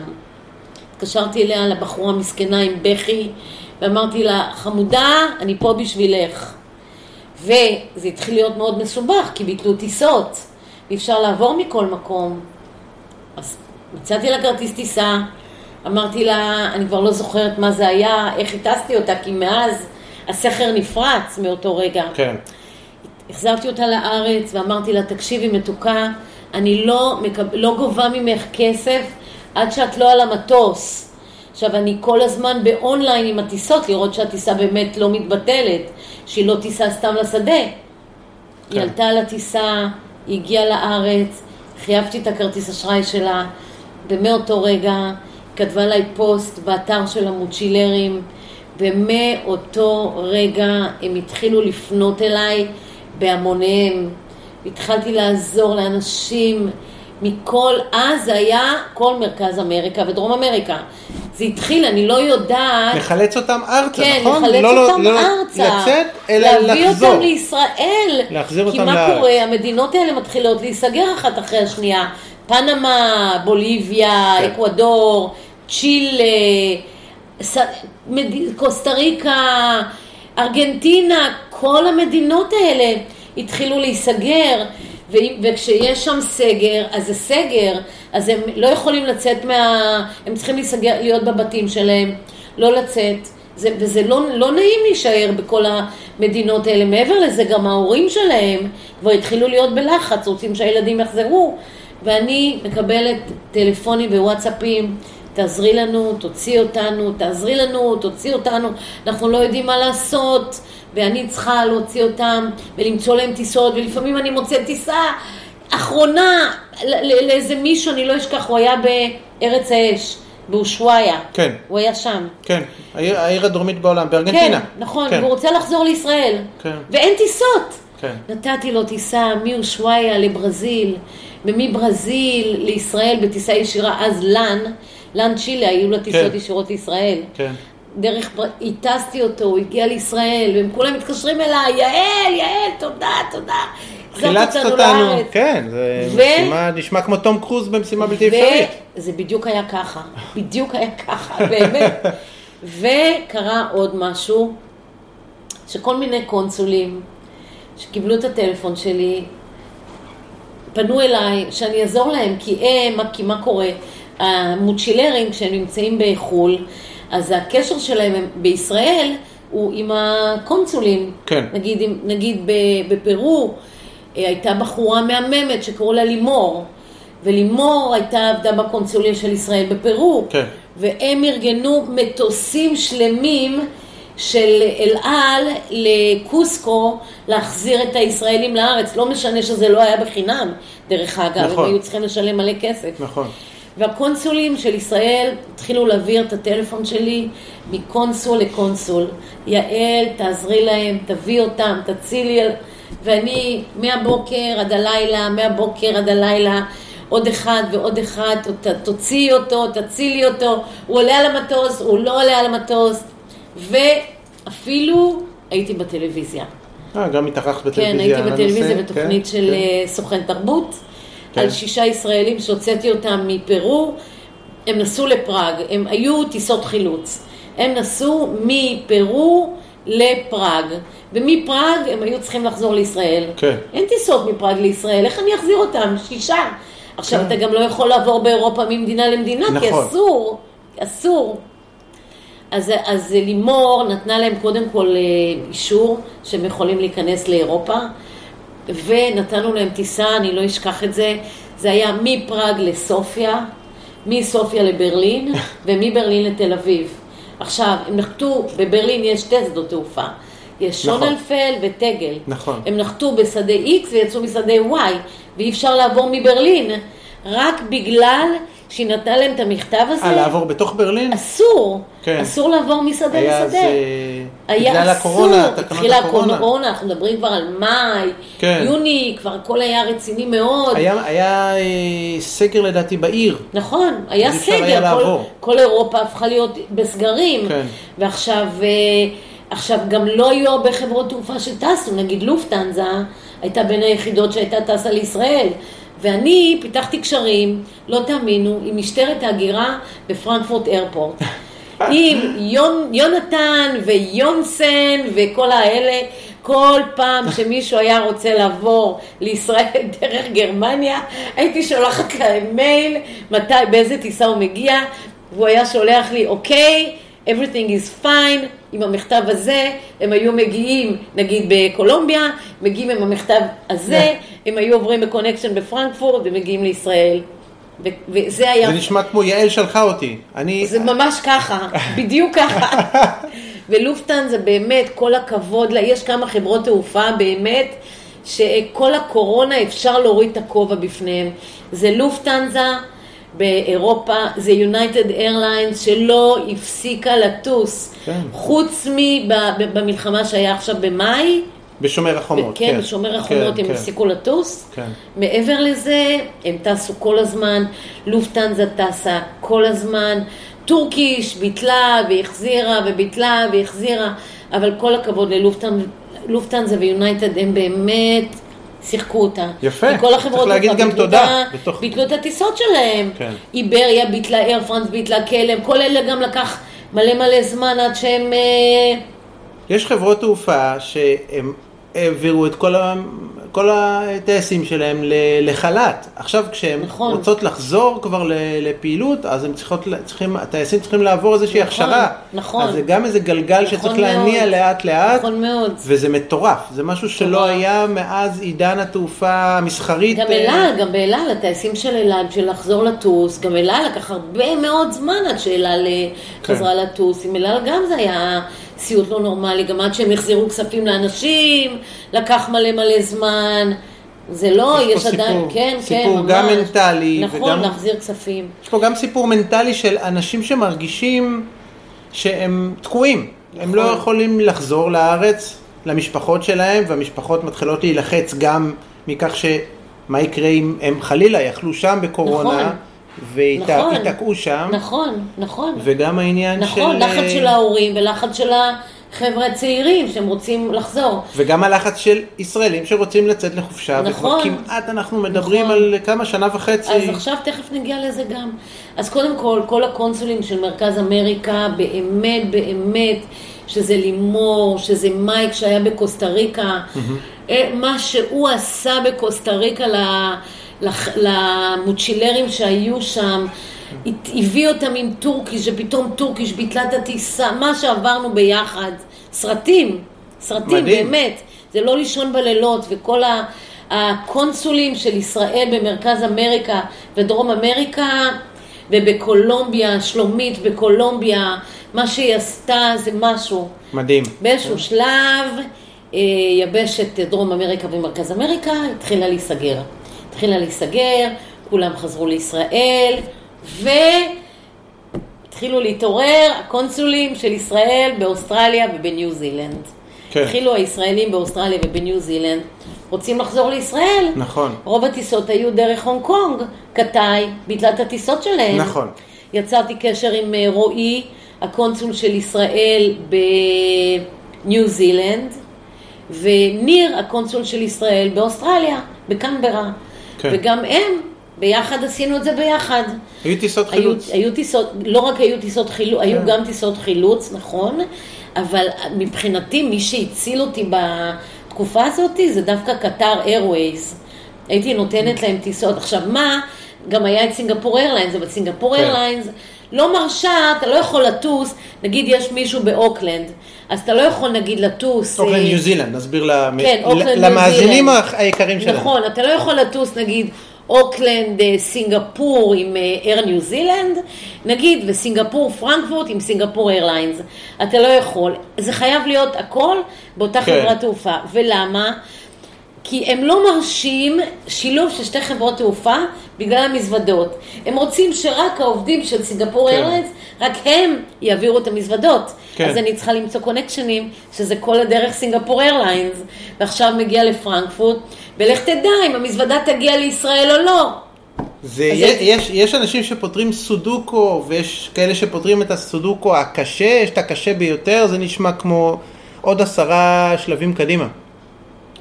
התקשרתי אליה, לבחורה מסכנה עם בכי, ואמרתי לה, חמודה, אני פה בשבילך. וזה התחיל להיות מאוד מסובך, כי ביטלו טיסות, אי אפשר לעבור מכל מקום. אז מצאתי לה כרטיס טיסה, אמרתי לה, אני כבר לא זוכרת מה זה היה, איך הטסתי אותה, כי מאז הסכר נפרץ מאותו רגע. כן. החזרתי אותה לארץ ואמרתי לה, תקשיבי מתוקה, אני לא, מקב... לא גובה ממך כסף עד שאת לא על המטוס. עכשיו, אני כל הזמן באונליין עם הטיסות, לראות שהטיסה באמת לא מתבטלת, שהיא לא טיסה סתם לשדה. כן. היא עלתה על הטיסה, היא הגיעה לארץ, חייבתי את הכרטיס אשראי שלה, ומאותו רגע כתבה לי פוסט באתר של המוצ'ילרים, ומאותו רגע הם התחילו לפנות אליי בהמוניהם. התחלתי לעזור לאנשים מכל, אז זה היה כל מרכז אמריקה ודרום אמריקה. זה התחיל, אני לא יודעת... לחלץ אותם ארצה, כן, נכון? לחלץ לא, אותם לא, ארצה. לצאת, אלא להביא לחזור. אותם לישראל. להחזיר כי אותם מה לארץ. קורה? המדינות האלה מתחילות להיסגר אחת אחרי השנייה. פנמה, בוליביה, כן. אקוודור, צ'ילה. קוסטה ריקה, ארגנטינה, כל המדינות האלה התחילו להיסגר. וכשיש שם סגר, אז זה סגר, אז הם לא יכולים לצאת מה... הם צריכים להיסגר, להיות בבתים שלהם, לא לצאת. זה, וזה לא, לא נעים להישאר בכל המדינות האלה. מעבר לזה, גם ההורים שלהם כבר התחילו להיות בלחץ, רוצים שהילדים יחזרו. ואני מקבלת טלפונים ווואטסאפים, תעזרי לנו, תוציא אותנו, תעזרי לנו, תוציא אותנו, אנחנו לא יודעים מה לעשות, ואני צריכה להוציא אותם ולמצוא להם טיסות, ולפעמים אני מוצאת טיסה אחרונה לאיזה מישהו, אני לא אשכח, הוא היה בארץ האש, באושוויה. כן. הוא היה שם. כן, העיר, העיר הדרומית בעולם, בארגנטינה. כן, נכון, כן. והוא רוצה לחזור לישראל. כן. ואין טיסות. כן. נתתי לו טיסה מאושוויה לברזיל, ומברזיל לישראל בטיסה ישירה, אז לאן, לאן צ'ילה, היו לה טיסות כן. ישירות לישראל. כן. דרך, הטסתי אותו, הוא הגיע לישראל, והם כולם מתקשרים אליי, יעל, יעל, תודה, תודה. חילצת אותנו, לארץ. כן, זה ו- משימה, נשמע כמו תום קרוז במשימה בלתי אפשרית. וזה בדיוק היה ככה, בדיוק היה ככה, באמת. וקרה עוד משהו, שכל מיני קונסולים שקיבלו את הטלפון שלי, פנו אליי שאני אעזור להם, כי הם, מה- כי מה קורה? המוצ'ילרים, כשהם נמצאים בחו"ל, אז הקשר שלהם הם- בישראל הוא עם הקונסולים. כן. נגיד, נגיד בפרו אה, הייתה בחורה מהממת שקראו לה לימור, ולימור הייתה עבדה בקונסוליה של ישראל בפרו, כן. והם ארגנו מטוסים שלמים של אל על לקוסקו להחזיר את הישראלים לארץ, לא משנה שזה לא היה בחינם, דרך אגב, נכון. הם היו צריכים לשלם מלא כסף. נכון. והקונסולים של ישראל התחילו להעביר את הטלפון שלי מקונסול לקונסול. יעל, תעזרי להם, תביא אותם, תצילי. ואני מהבוקר עד הלילה, מהבוקר עד הלילה, עוד אחד ועוד אחד, ת- תוציאי אותו, תצילי אותו, הוא עולה על המטוס, הוא לא עולה על המטוס, ואפילו הייתי בטלוויזיה. אה, גם התארחת בטלוויזיה. כן, הייתי בטלוויזיה הנושא, בתוכנית כן, של כן. סוכן תרבות, כן. על שישה ישראלים שהוצאתי אותם מפרו, הם נסעו לפראג, הם היו טיסות חילוץ. הם נסעו מפרו לפראג, ומפראג הם היו צריכים לחזור לישראל. כן. אין טיסות מפראג לישראל, איך אני אחזיר אותם? שישה. עכשיו, כן. אתה גם לא יכול לעבור באירופה ממדינה למדינה, כי נכון. אסור, אסור. אז, אז לימור נתנה להם קודם כל אה, אישור שהם יכולים להיכנס לאירופה, ונתנו להם טיסה, אני לא אשכח את זה, זה היה מפראג לסופיה, מסופיה לברלין, ומברלין לתל אביב. עכשיו, הם נחתו, בברלין יש שתי שדות תעופה, יש נכון. שונלפל וטגל. נכון. הם נחתו בשדה X ויצאו משדה Y, ואי אפשר לעבור מברלין, רק בגלל שהיא נתנה להם את המכתב הזה. אה, לעבור בתוך ברלין? אסור, כן. אסור לעבור משדה היה. לשדה. אה, היה בגלל אסור, הקורונה, תקנות התחילה הקורונה. הקורונה, אנחנו מדברים כבר על מאי, כן. יוני, כבר הכל היה רציני מאוד. היה, היה אה, סגר לדעתי בעיר. נכון, היה אפשר היה סגר, כל. כל אירופה הפכה להיות בסגרים. כן. ועכשיו, אה, עכשיו, גם לא היו הרבה חברות תעופה שטסו, נגיד לופטנזה הייתה בין היחידות שהייתה טסה לישראל. ואני פיתחתי קשרים, לא תאמינו, עם משטרת ההגירה בפרנקפורט איירפורט. עם יון, יונתן ויונסן וכל האלה, כל פעם שמישהו היה רוצה לעבור לישראל דרך גרמניה, הייתי שולחת להם מייל, מתי, באיזה טיסה הוא מגיע, והוא היה שולח לי, אוקיי, everything is fine, עם המכתב הזה, הם היו מגיעים, נגיד בקולומביה, מגיעים עם המכתב הזה, הם היו עוברים בקונקשן בפרנקפורט ומגיעים לישראל. וזה היה... זה נשמע כמו יעל שלחה אותי. אני... זה ממש ככה, בדיוק ככה. ולופטן זה באמת, כל הכבוד לה, יש כמה חברות תעופה באמת, שכל הקורונה אפשר להוריד את הכובע בפניהם. זה לופטנזה באירופה, זה יונייטד איירליינס שלא הפסיקה לטוס. כן. חוץ מבמלחמה שהיה עכשיו במאי. בשומר החומות, כן. כן, בשומר החומות כן, הם כן. הפסיקו לטוס. כן. מעבר לזה, הם טסו כל הזמן, לופטנזה טסה כל הזמן, טורקיש ביטלה והחזירה וביטלה והחזירה, אבל כל הכבוד ללופטנזה ויונייטד, הם באמת שיחקו אותה. יפה, וכל החברות צריך להגיד גם תודה. בתוך... ביטלו את הטיסות שלהם. כן. איבריה ביטלה, אייר פרנס ביטלה, כלם, כל אלה גם לקח מלא מלא זמן עד שהם... אה, יש חברות תעופה שהם העבירו את כל, ה, כל הטייסים שלהם לחל"ת. עכשיו כשהן נכון. רוצות לחזור כבר לפעילות, אז הם צריכות, צריכים, הטייסים צריכים לעבור איזושהי נכון, הכשרה. נכון. אז זה גם איזה גלגל נכון שצריך מאוד. להניע לאט לאט. נכון מאוד. וזה מטורף, זה משהו שלא טורף. היה מאז עידן התעופה המסחרית. גם אל על, גם באל על, הטייסים של אל על, בשביל לחזור לטוס, גם אל על לקח הרבה מאוד זמן עד שאל על אה, כן. חזרה לטוס. עם אל על גם זה היה... סיוט לא נורמלי, גם עד שהם החזירו כספים לאנשים, לקח מלא מלא זמן. זה לא, יש, יש עדיין, סיפור, כן, סיפור כן, סיפור גם מנטלי. נכון, וגם, להחזיר כספים. יש פה גם סיפור מנטלי של אנשים שמרגישים שהם תקועים. נכון. הם לא נכון. יכולים לחזור לארץ, למשפחות שלהם, והמשפחות מתחילות להילחץ גם מכך שמה יקרה אם הם חלילה יכלו שם בקורונה. נכון. וייתקעו נכון, שם. נכון, נכון. וגם העניין נכון, של... נכון, לחץ של ההורים ולחץ של החבר'ה הצעירים שהם רוצים לחזור. וגם הלחץ של ישראלים שרוצים לצאת לחופשה. נכון. וכמעט אנחנו מדברים נכון. על כמה שנה וחצי. אז עכשיו תכף נגיע לזה גם. אז קודם כל, כל הקונסולים של מרכז אמריקה, באמת, באמת, שזה לימור, שזה מייק שהיה בקוסטה ריקה, mm-hmm. מה שהוא עשה בקוסטה ריקה. למוצ'ילרים שהיו שם, הביא אותם עם טורקיש, שפתאום טורקיש ביטלה את הטיסה, מה שעברנו ביחד, סרטים, סרטים, מדהים. באמת, זה לא לישון בלילות, וכל הקונסולים של ישראל במרכז אמריקה ודרום אמריקה, ובקולומביה, שלומית בקולומביה, מה שהיא עשתה זה משהו. מדהים. באיזשהו שלב, אה, יבשת דרום אמריקה ומרכז אמריקה התחילה להיסגר. התחילה להיסגר, כולם חזרו לישראל, והתחילו להתעורר הקונסולים של ישראל באוסטרליה ובניו זילנד. כן. התחילו הישראלים באוסטרליה ובניו זילנד, רוצים לחזור לישראל. נכון. רוב הטיסות היו דרך הונג קונג, קטאי, ביטלה את הטיסות שלהם. נכון. יצרתי קשר עם אה, רועי, הקונסול של ישראל בניו זילנד, וניר, הקונסול של ישראל באוסטרליה, בקנברה. כן. וגם הם, ביחד עשינו את זה ביחד. היו טיסות חילוץ. היו, היו טיסות, לא רק היו טיסות חילוץ, כן. היו גם טיסות חילוץ, נכון, אבל מבחינתי מי שהציל אותי בתקופה הזאת זה דווקא קטר איירווייז. הייתי נותנת להם טיסות. עכשיו מה, גם היה את סינגפור איירליינס, אבל סינגפור כן. איירליינס לא מרשה, אתה לא יכול לטוס, נגיד יש מישהו באוקלנד, אז אתה לא יכול נגיד לטוס... אוקלנד ניו זילנד, נסביר כן, למאזינים היקרים שלנו. נכון, אתה לא יכול לטוס נגיד אוקלנד אה, סינגפור עם אייר ניו זילנד, נגיד, וסינגפור פרנקפורט עם סינגפור איירליינס. אתה לא יכול. זה חייב להיות הכל באותה כן. חברת תעופה. ולמה? כי הם לא מרשים שילוב של שתי חברות תעופה בגלל המזוודות. הם רוצים שרק העובדים של סינגפור כן. איירליינס, רק הם יעבירו את המזוודות. כן. אז אני צריכה למצוא קונקשנים, שזה כל הדרך סינגפור איירליינס, ועכשיו מגיע לפרנקפורט, ולך תדע אם המזוודה תגיע לישראל או לא. זה, יש, יש, יש אנשים שפותרים סודוקו, ויש כאלה שפותרים את הסודוקו הקשה, יש את הקשה ביותר, זה נשמע כמו עוד עשרה שלבים קדימה.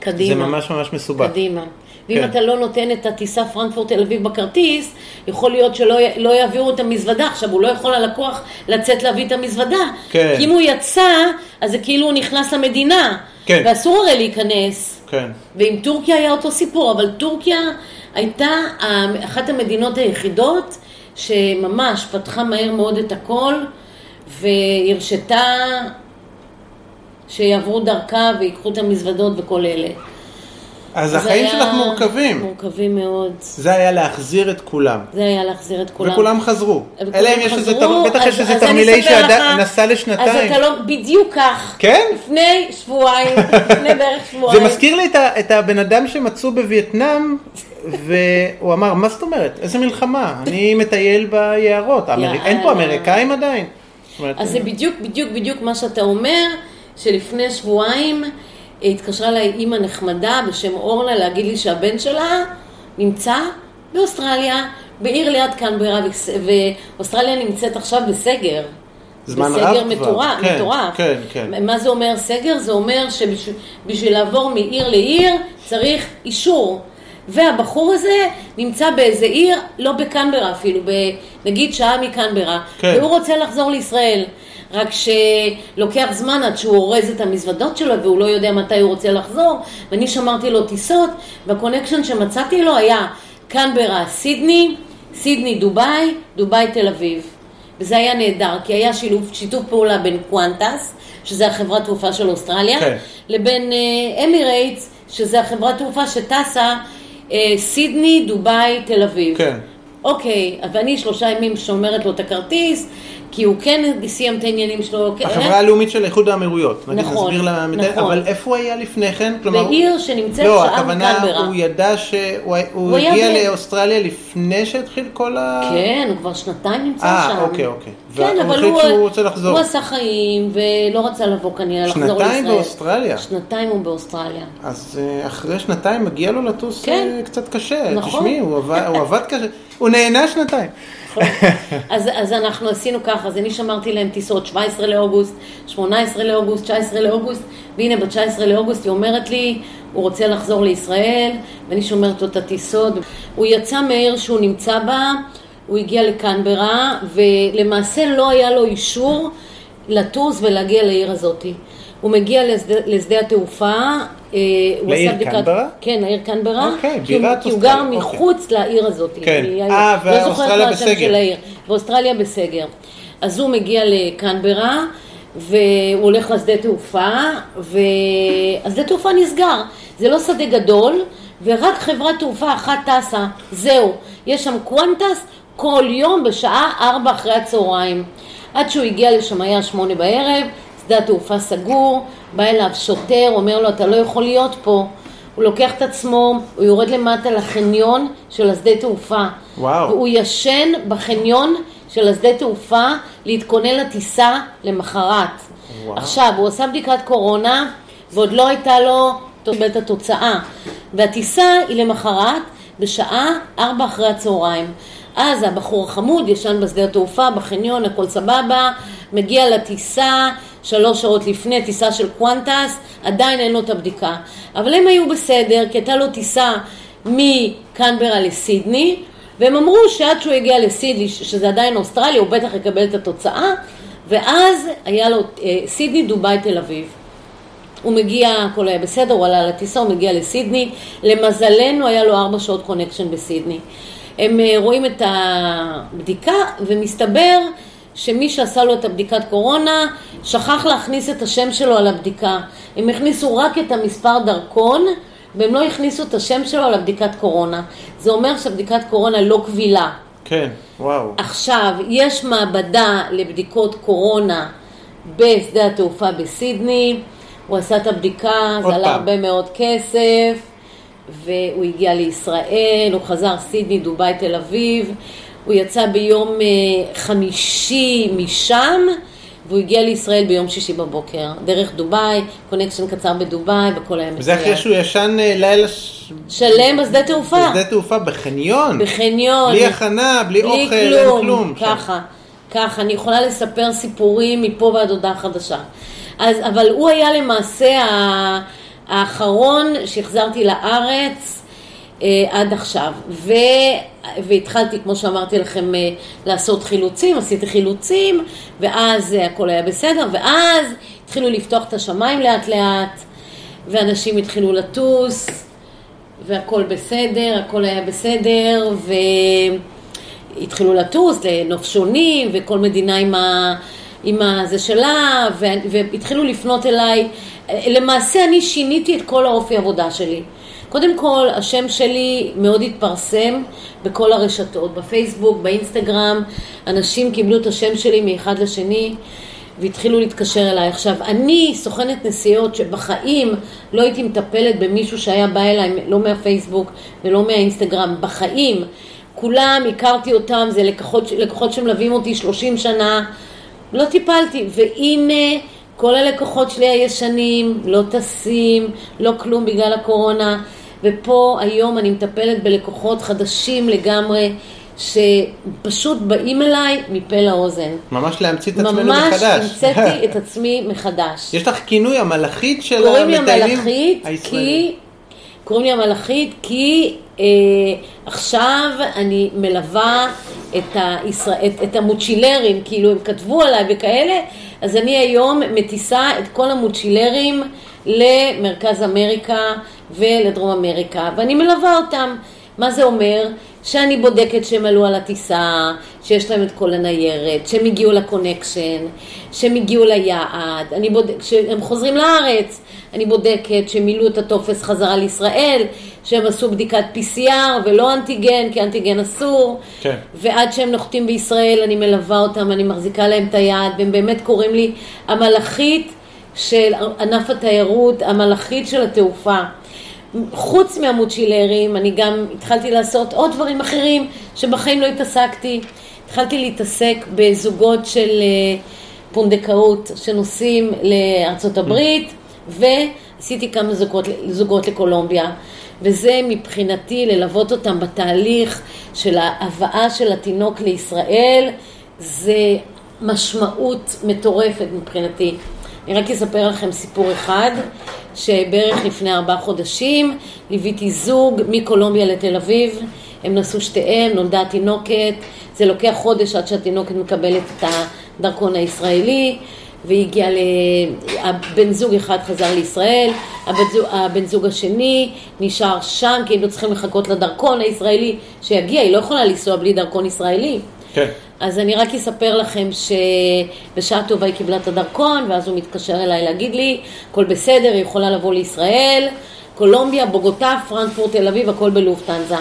קדימה. זה ממש ממש מסובך. קדימה. ואם כן. אתה לא נותן את הטיסה פרנקפורט תל אביב בכרטיס, יכול להיות שלא לא יעבירו את המזוודה. עכשיו, הוא לא יכול הלקוח לצאת להביא את המזוודה. כן. כי אם הוא יצא, אז זה כאילו הוא נכנס למדינה. כן. ואסור הרי להיכנס. כן. ועם טורקיה היה אותו סיפור, אבל טורקיה הייתה אחת המדינות היחידות שממש פתחה מהר מאוד את הכל והרשתה שיעברו דרכה ויקחו את המזוודות וכל אלה. אז זה החיים שלך מורכבים. מורכבים מאוד. זה היה להחזיר את כולם. זה היה להחזיר את כולם. וכולם חזרו. אלא אם יש איזה, בטח אז- יש איזה אז תרמילי שנסע אז לשנתיים. אתה לא, בדיוק כך. כן? לפני שבועיים, לפני בערך זה שבועיים. מזכיר לי את הבן אדם שמצאו בווייטנאם, והוא אמר, מה זאת אומרת? איזה מלחמה? אני מטייל ביערות. אין פה. אמריקאים עדיין? אז זה בדיוק, בדיוק, בדיוק מה שאתה אומר, שלפני שבועיים אה, התקשרה אליי אימא נחמדה בשם אורלה להגיד לי שהבן שלה נמצא באוסטרליה, בעיר ליד קנברה, וס- ואוסטרליה נמצאת עכשיו בסגר. זמן בסגר רב כבר. מטורף, כן, מטורף. כן, כן. מה זה אומר סגר? זה אומר שבשביל לעבור מעיר לעיר צריך אישור. והבחור הזה נמצא באיזה עיר, לא בקנברה אפילו, ב, נגיד שעה מקנברה, כן. והוא רוצה לחזור לישראל. רק שלוקח זמן עד שהוא אורז את המזוודות שלו והוא לא יודע מתי הוא רוצה לחזור ואני שמרתי לו טיסות והקונקשן שמצאתי לו היה קנברה, סידני, סידני, דובאי, דובאי, תל אביב. וזה היה נהדר, כי היה שילוב, שיתוף פעולה בין קוונטס, שזה החברת תעופה של אוסטרליה, כן. לבין אה, אמירייטס, שזה החברת תעופה שטסה אה, סידני, דובאי, תל אביב. כן. אוקיי, ואני שלושה ימים שומרת לו את הכרטיס, כי הוא כן סיים את העניינים שלו. כן, החברה הלאומית של איחוד האמירויות. נגיד, נכון, נסביר למדי, נכון. אבל איפה הוא היה לפני כן? כלומר, בעיר שנמצאת לא, שעה הכוונה, מקנברה. הוא ידע שהוא הוא הגיע ב- לאוסטרליה לפני שהתחיל כל ה... כן, הוא כבר שנתיים נמצא אה, שם. אוקיי, אוקיי. כן, אבל הוא, שהוא רוצה לחזור. הוא עשה חיים ולא רצה לבוא כנראה לחזור לישראל. שנתיים באוסטרליה. שנתיים הוא באוסטרליה. אז אה, אחרי שנתיים מגיע לו לטוס כן. אה, קצת קשה. נכון. תשמעי, הוא עבד- הוא עבד קשה. הוא נהנה שנתיים. אז, אז אנחנו עשינו ככה, אז אני שמרתי להם טיסות 17 לאוגוסט, 18 לאוגוסט, 19 לאוגוסט, והנה ב-19 לאוגוסט היא אומרת לי, הוא רוצה לחזור לישראל, ואני שומרת לו את הטיסות. הוא יצא מהעיר שהוא נמצא בה, הוא הגיע לקנברה, ולמעשה לא היה לו אישור לטוס ולהגיע לעיר הזאתי. הוא מגיע לשדה, לשדה התעופה, הוא לעיר עשה בדיקת... קנברה? כן, לעיר קנברה. אוקיי, בירת כי הוא גר אוסטרליה, אוקיי. מחוץ לעיר הזאת. כן. אה, לא ואוסטרליה בסגר. ואוסטרליה בסגר. אז הוא מגיע לקנברה, והוא הולך לשדה תעופה, והשדה תעופה נסגר. זה לא שדה גדול, ורק חברת תעופה אחת טסה. זהו. יש שם קוונטס כל יום בשעה ארבע אחרי הצהריים. עד שהוא הגיע לשם היה שמונה בערב, שדה התעופה סגור, בא אליו שוטר, אומר לו, אתה לא יכול להיות פה. הוא לוקח את עצמו, הוא יורד למטה לחניון של השדה תעופה. וואו. והוא ישן בחניון של השדה תעופה להתכונן לטיסה למחרת. וואו. עכשיו, הוא עשה בדיקת קורונה ועוד לא הייתה לו את התוצאה. והטיסה היא למחרת בשעה ארבע אחרי הצהריים. אז הבחור החמוד ישן בשדה התעופה, בחניון, הכל סבבה, מגיע לטיסה, שלוש שעות לפני, טיסה של קוונטס, עדיין אין לו את הבדיקה. אבל הם היו בסדר, כי הייתה לו טיסה מקנברה לסידני, והם אמרו שעד שהוא יגיע לסידני, שזה עדיין אוסטרליה, הוא בטח יקבל את התוצאה, ואז היה לו אה, סידני, דובאי, תל אביב. הוא מגיע, הכל היה בסדר, הוא עלה לטיסה, הוא מגיע לסידני. למזלנו היה לו ארבע שעות קונקשן בסידני. הם אה, רואים את הבדיקה, ומסתבר שמי שעשה לו את הבדיקת קורונה, שכח להכניס את השם שלו על הבדיקה. הם הכניסו רק את המספר דרכון, והם לא הכניסו את השם שלו על הבדיקת קורונה. זה אומר שבדיקת קורונה לא קבילה. כן, וואו. עכשיו, יש מעבדה לבדיקות קורונה בשדה התעופה בסידני, הוא עשה את הבדיקה, זה עלה. הרבה מאוד כסף, והוא הגיע לישראל, הוא חזר סידני, דובאי, תל אביב, הוא יצא ביום אה, חמישי משם, והוא הגיע לישראל ביום שישי בבוקר, דרך דובאי, קונקשן קצר בדובאי, וכל היה וזה אחרי שהוא ישן אה, לילה שלם בשדה תעופה, בשדה תעופה בחניון. בחניון. בלי הכנה, בלי בלי אוכל, אין כלום, כלום. ככה, ככה. אני יכולה לספר סיפורים מפה ועד הודעה חדשה. אז, אבל הוא היה למעשה האחרון שהחזרתי לארץ עד עכשיו. ו, והתחלתי, כמו שאמרתי לכם, אה, לעשות חילוצים, עשיתי חילוצים, ואז אה, הכל היה בסדר, ואז התחילו לפתוח את השמיים לאט לאט, ואנשים התחילו לטוס, והכל בסדר, הכל היה בסדר, והתחילו לטוס לנופשונים, וכל מדינה עם ה... עם הזה שלה, והתחילו לפנות אליי. למעשה אני שיניתי את כל האופי העבודה שלי. קודם כל, השם שלי מאוד התפרסם בכל הרשתות, בפייסבוק, באינסטגרם, אנשים קיבלו את השם שלי מאחד לשני והתחילו להתקשר אליי. עכשיו, אני סוכנת נסיעות שבחיים לא הייתי מטפלת במישהו שהיה בא אליי, לא מהפייסבוק ולא מהאינסטגרם, בחיים. כולם, הכרתי אותם, זה לקוחות, לקוחות שמלווים אותי 30 שנה, לא טיפלתי, והנה כל הלקוחות שלי הישנים לא טסים, לא כלום בגלל הקורונה, ופה היום אני מטפלת בלקוחות חדשים לגמרי. שפשוט באים אליי מפה לאוזן. ממש להמציא את עצמנו מחדש. ממש המצאתי את עצמי מחדש. יש לך כינוי המלאכית של המטיילים הישראלים? קוראים לי המלאכית כי... קוראים לי המלאכית כי אה, עכשיו אני מלווה את, הישראל, את, את המוצ'ילרים, כאילו הם כתבו עליי וכאלה, אז אני היום מטיסה את כל המוצ'ילרים למרכז אמריקה ולדרום אמריקה, ואני מלווה אותם. מה זה אומר? שאני בודקת שהם עלו על הטיסה, שיש להם את כל הניירת, שהם הגיעו לקונקשן, שהם הגיעו ליעד, אני בודק, שהם חוזרים לארץ, אני בודקת שהם מילאו את הטופס חזרה לישראל, שהם עשו בדיקת PCR ולא אנטיגן, כי אנטיגן אסור, כן. ועד שהם נוחתים בישראל אני מלווה אותם, אני מחזיקה להם את היד, והם באמת קוראים לי המלאכית של ענף התיירות, המלאכית של התעופה. חוץ מהמוצ'ילרים, אני גם התחלתי לעשות עוד דברים אחרים שבחיים לא התעסקתי. התחלתי להתעסק בזוגות של אה, פונדקאות שנוסעים לארצות הברית, ועשיתי כמה זוגות, זוגות לקולומביה. וזה מבחינתי ללוות אותם בתהליך של ההבאה של התינוק לישראל, זה משמעות מטורפת מבחינתי. אני רק אספר לכם סיפור אחד, שבערך לפני ארבעה חודשים ליוויתי זוג מקולומביה לתל אביב, הם נסעו שתיהם, נולדה תינוקת, זה לוקח חודש עד שהתינוקת מקבלת את הדרכון הישראלי, והגיע ל... הבן זוג אחד חזר לישראל, הבן זוג, הבן זוג השני נשאר שם, כי היינו צריכים לחכות לדרכון הישראלי שיגיע, היא לא יכולה לנסוע בלי דרכון ישראלי. כן. אז אני רק אספר לכם שבשעה טובה היא קיבלה את הדרכון, ואז הוא מתקשר אליי להגיד לי, הכל בסדר, היא יכולה לבוא לישראל, קולומביה, בוגוטה, פרנקפורט, תל אביב, הכל בלופטנזה.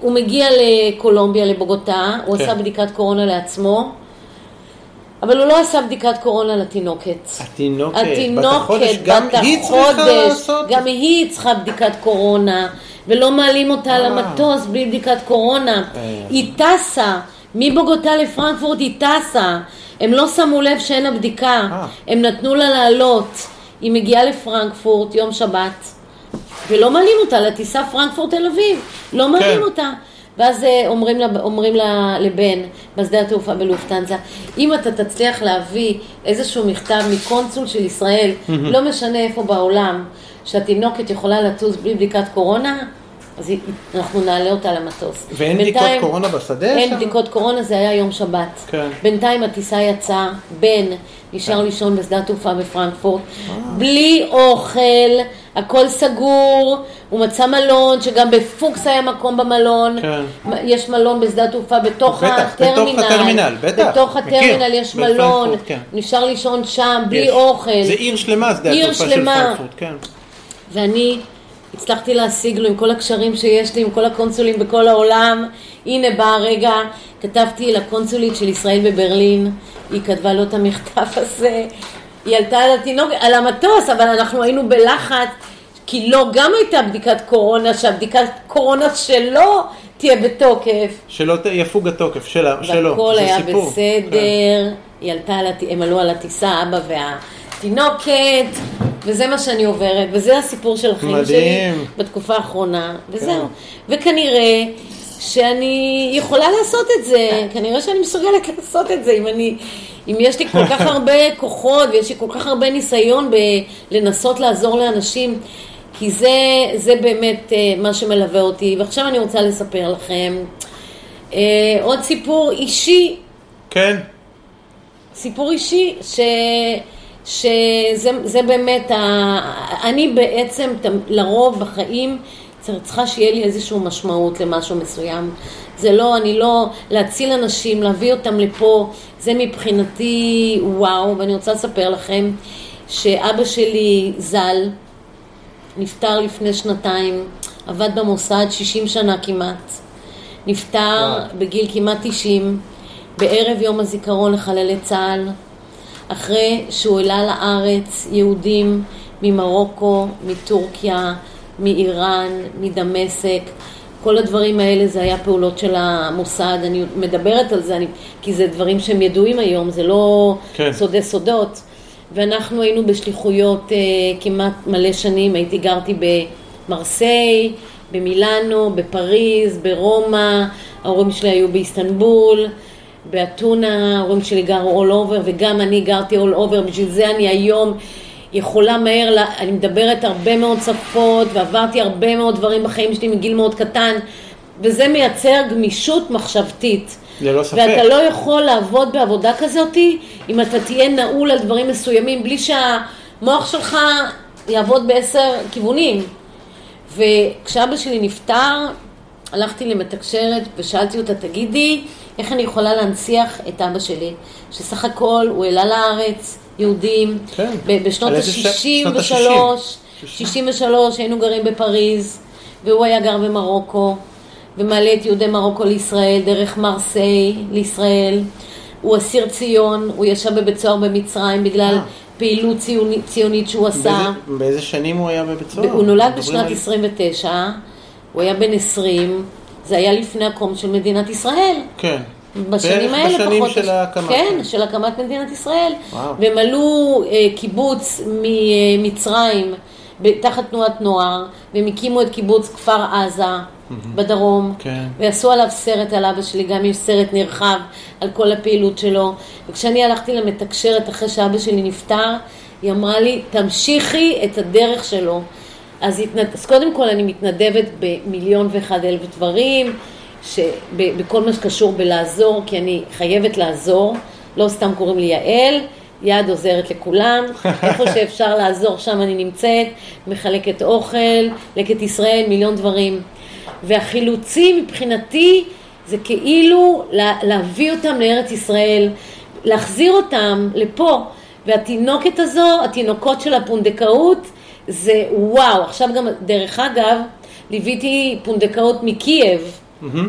הוא מגיע לקולומביה, לבוגוטה, הוא כן. עשה בדיקת קורונה לעצמו, אבל הוא לא עשה בדיקת קורונה לתינוקת. התינוקת, התינוקת, בת החודש, גם היא צריכה לעשות? גם היא צריכה בדיקת קורונה. ולא מעלים אותה אה. למטוס בלי בדיקת קורונה. אה. היא טסה, מבוגוטה לפרנקפורט היא טסה. הם לא שמו לב שאין הבדיקה, אה. הם נתנו לה לעלות. היא מגיעה לפרנקפורט יום שבת, ולא מעלים אותה לטיסה פרנקפורט תל אביב, לא מעלים כן. אותה. ואז אומרים, לה, אומרים לה, לבן בשדה התעופה בלופטנזה, אם אתה תצליח להביא איזשהו מכתב מקונסול של ישראל, לא משנה איפה בעולם, שהתינוקת יכולה לטוס בלי בדיקת קורונה, אז אנחנו נעלה אותה למטוס. ואין בינתיים, בדיקות קורונה בשדה? אין שם? בדיקות קורונה, זה היה יום שבת. כן. בינתיים הטיסה יצאה, בן נשאר כן. לישון בשדה התעופה בפרנקפורט, אה. בלי אוכל, הכל סגור, הוא מצא מלון, שגם בפוקס היה מקום במלון. כן. יש מלון בשדה התעופה בתוך בטח, הטרמינל. בתוך הטרמינל, בטח. בתוך הטרמינל יש מלון, כן. נשאר לישון שם, בלי יש. אוכל. זה עיר שלמה, שדה התעופה של פרנקפורט, כן. ואני הצלחתי להשיג לו עם כל הקשרים שיש לי, עם כל הקונסולים בכל העולם. הנה בא הרגע, כתבתי לקונסולית של ישראל בברלין, היא כתבה לו את המכתב הזה. היא עלתה על התינוק, על המטוס, אבל אנחנו היינו בלחץ, כי לא, גם הייתה בדיקת קורונה, שהבדיקת קורונה שלו תהיה בתוקף. שלא יפוג התוקף, שלה, שלו, והכל היה סיפור. בסדר, כן. היא עלתה על, הם עלו על הטיסה, אבא והתינוקת, וזה מה שאני עוברת, וזה הסיפור של החיים מדהים. שלי בתקופה האחרונה, וזהו. כן. וכנראה שאני יכולה לעשות את זה, כנראה שאני מסוגלת לעשות את זה, אם אני, אם יש לי כל כך הרבה כוחות ויש לי כל כך הרבה ניסיון בלנסות לעזור לאנשים, כי זה, זה באמת אה, מה שמלווה אותי. ועכשיו אני רוצה לספר לכם אה, עוד סיפור אישי. כן. סיפור אישי, ש... שזה באמת, ה... אני בעצם לרוב בחיים צריכה שיהיה לי איזושהי משמעות למשהו מסוים. זה לא, אני לא, להציל אנשים, להביא אותם לפה, זה מבחינתי וואו, ואני רוצה לספר לכם שאבא שלי ז"ל נפטר לפני שנתיים, עבד במוסד 60 שנה כמעט, נפטר וואו. בגיל כמעט 90, בערב יום הזיכרון לחללי צה"ל, אחרי שהוא העלה לארץ יהודים ממרוקו, מטורקיה, מאיראן, מדמשק, כל הדברים האלה זה היה פעולות של המוסד, אני מדברת על זה, אני, כי זה דברים שהם ידועים היום, זה לא כן. סודי סודות. ואנחנו היינו בשליחויות אה, כמעט מלא שנים, הייתי גרתי במרסיי, במילאנו, בפריז, ברומא, ההורים שלי היו באיסטנבול, באתונה, ההורים שלי גרו all over וגם אני גרתי all over, בשביל זה אני היום יכולה מהר, אני מדברת הרבה מאוד שפות ועברתי הרבה מאוד דברים בחיים שלי מגיל מאוד קטן וזה מייצר גמישות מחשבתית. ללא ספק. ואתה לא יכול לעבוד בעבודה כזאת אם אתה תהיה נעול על דברים מסוימים בלי שהמוח שלך יעבוד בעשר כיוונים. וכשאבא שלי נפטר, הלכתי למתקשרת ושאלתי אותה, תגידי, איך אני יכולה להנציח את אבא שלי, שסך הכל הוא העלה לארץ, יהודים, כן. בשנות ה-63, 63 היינו גרים בפריז, והוא היה גר במרוקו, ומעלה את יהודי מרוקו לישראל, דרך מרסיי לישראל. הוא אסיר ציון, הוא ישב בבית סוהר במצרים בגלל אה. פעילות ציונית, ציונית שהוא עשה. באיזה, באיזה שנים הוא היה בבית סוהר? הוא נולד בשנת על... 29, הוא היה בן 20, זה היה לפני הקום של מדינת ישראל. כן. בשנים האלה בשנים פחות. של ההקמה. כן, של הקמת מדינת ישראל. וואו. והם עלו אה, קיבוץ ממצרים תחת תנועת נוער, והם הקימו את קיבוץ כפר עזה. בדרום, כן. ועשו עליו סרט על אבא שלי, גם יש סרט נרחב על כל הפעילות שלו. וכשאני הלכתי למתקשרת אחרי שאבא שלי נפטר, היא אמרה לי, תמשיכי את הדרך שלו. אז, התנד... אז קודם כל אני מתנדבת במיליון ואחד אלף דברים. שבכל מה שקשור בלעזור, כי אני חייבת לעזור, לא סתם קוראים לי יעל, יד עוזרת לכולם, איפה שאפשר לעזור שם אני נמצאת, מחלקת אוכל, לקט ישראל, מיליון דברים. והחילוצים מבחינתי זה כאילו להביא אותם לארץ ישראל, להחזיר אותם לפה. והתינוקת הזו, התינוקות של הפונדקאות, זה וואו. עכשיו גם, דרך אגב, ליוויתי פונדקאות מקייב.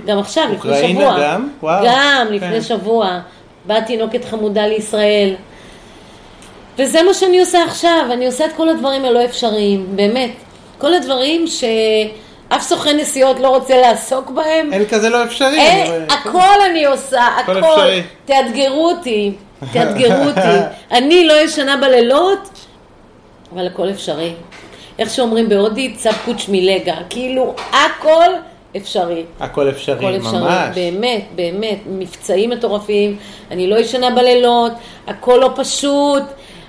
גם עכשיו, לפני שבוע. אוקראינה גם? וואו. גם, לפני כן. שבוע. באה תינוקת חמודה לישראל. וזה מה שאני עושה עכשיו, אני עושה את כל הדברים הלא אפשריים, באמת. כל הדברים שאף סוכן נסיעות לא רוצה לעסוק בהם. אין כזה לא אפשרי. אין, הכל אני עושה, הכל. אפשרי. תאתגרו אותי, תאתגרו אותי. אני לא ישנה בלילות, אבל הכל אפשרי. איך שאומרים בהודית, צב קוצ' מלגה, כאילו הכל אפשרי. הכל אפשרי, הכל אפשרי, ממש. באמת, באמת, מבצעים מטורפים, אני לא ישנה בלילות, הכל לא פשוט,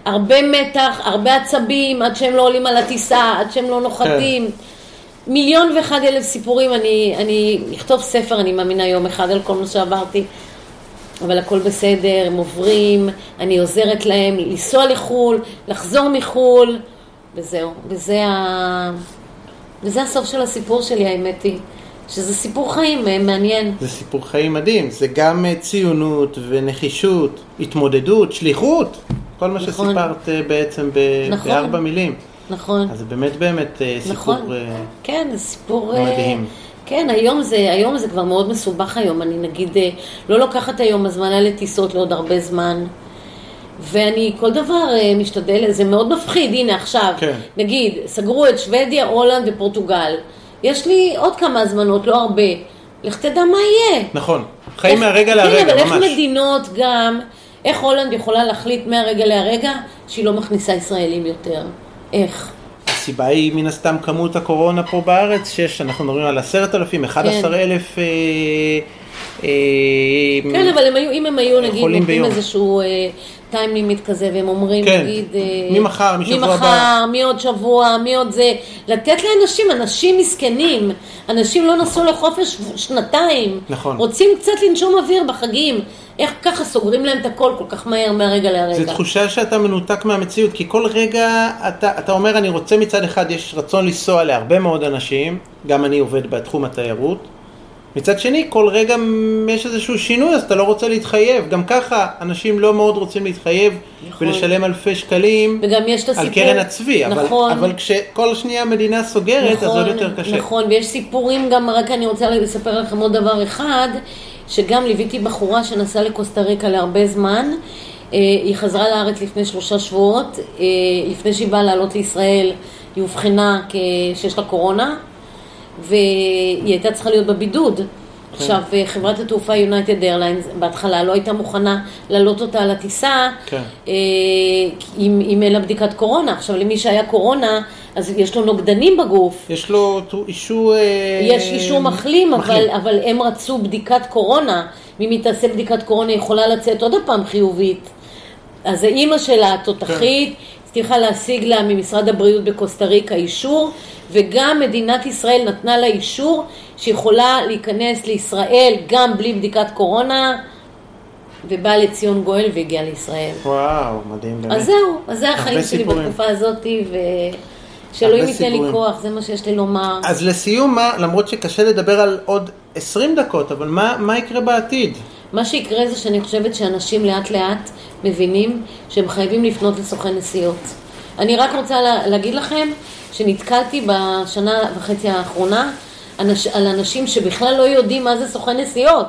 הרבה מתח, הרבה עצבים, עד שהם לא עולים על הטיסה, עד שהם לא נוחתים. כן. מיליון ואחד אלף סיפורים, אני, אני אכתוב ספר, אני מאמינה יום אחד על כל מה שעברתי. אבל הכל בסדר, הם עוברים, אני עוזרת להם לנסוע לחו"ל, לחזור מחו"ל, וזהו. וזה, ה... וזה הסוף של הסיפור שלי, האמת היא. שזה סיפור חיים אה, מעניין. זה סיפור חיים מדהים, זה גם אה, ציונות ונחישות, התמודדות, שליחות, כל מה נכון. שסיפרת אה, בעצם ב- נכון. בארבע מילים. נכון. אז זה באמת באמת סיפור נכון. כן, סיפור מדהים. כן, היום זה, היום זה כבר מאוד מסובך היום, אני נגיד לא לוקחת היום הזמנה לטיסות לעוד הרבה זמן. ואני כל דבר משתדלת, זה מאוד מפחיד, הנה עכשיו, כן. נגיד, סגרו את שוודיה, הולנד ופורטוגל. יש לי עוד כמה הזמנות, לא הרבה. לך תדע מה יהיה. נכון, חיים איך, מהרגע כן, להרגע, ממש. כן, אבל איך מדינות גם, איך הולנד יכולה להחליט מהרגע להרגע שהיא לא מכניסה ישראלים יותר? איך? הסיבה היא מן הסתם כמות הקורונה פה בארץ, שיש, אנחנו מדברים על עשרת אלפים, אחד עשר אלף אה, כן, אבל הם היו, אם הם היו, נגיד, נותנים. איזשהו טיים לימיט כזה, והם אומרים, כן. נגיד... אה, ממחר, משבוע ממחר, הבא. מעוד שבוע, מעוד זה. לתת לאנשים, אנשים מסכנים. אנשים לא נסעו לחופש שנתיים. נכון. רוצים קצת לנשום אוויר בחגים. איך ככה סוגרים להם את הכל כל כך מהר, מהרגע להרגע. זו תחושה שאתה מנותק מהמציאות, כי כל רגע אתה, אתה אומר, אני רוצה מצד אחד, יש רצון לנסוע להרבה מאוד אנשים, גם אני עובד בתחום התיירות. מצד שני, כל רגע יש איזשהו שינוי, אז אתה לא רוצה להתחייב. גם ככה, אנשים לא מאוד רוצים להתחייב נכון. ולשלם אלפי שקלים וגם יש את על. קרן הצבי. אבל, נכון. אבל כשכל שנייה המדינה סוגרת, אז עוד יותר קשה. נכון, ויש סיפורים גם, רק אני רוצה לספר לכם עוד דבר אחד, שגם ליוויתי בחורה שנסעה לקוסטה ריקה להרבה זמן. אה, היא חזרה לארץ לפני שלושה שבועות, אה, לפני שהיא באה לעלות לישראל, היא אובחנה שיש לה קורונה, והיא הייתה צריכה להיות בבידוד. עכשיו, אה, חברת התעופה יונייטד איירליינס בהתחלה לא הייתה מוכנה להעלות אותה על הטיסה כן. אה, אם, אם אין לה בדיקת קורונה. עכשיו, למי שהיה קורונה, אז יש לו נוגדנים בגוף. יש לו אישור... אה, יש אישור מחלים, אבל, אבל הם רצו בדיקת קורונה. אם היא תעשה בדיקת קורונה, היא יכולה לצאת עוד פעם חיובית. אז האימא שלה, התותחית, הצליחה להשיג לה ממשרד הבריאות בקוסטה ריקה אישור, וגם מדינת ישראל נתנה לה אישור שיכולה להיכנס לישראל גם בלי בדיקת קורונה, ובאה לציון גואל והגיעה לישראל. וואו, מדהים באמת. אז זהו, אז זה החיים שלי סיפורים. בתקופה הזאת, ושאלוהים הרבה ייתן לי. כוח, זה מה שיש לי לומר. אז לסיום, מה, למרות שקשה לדבר על עוד 20 דקות, אבל מה, מה יקרה בעתיד? מה שיקרה זה שאני חושבת שאנשים לאט לאט מבינים שהם חייבים לפנות לסוכן נסיעות. אני רק רוצה לה, להגיד לכם שנתקלתי בשנה וחצי האחרונה אנש, על אנשים שבכלל לא יודעים מה זה סוכן נסיעות.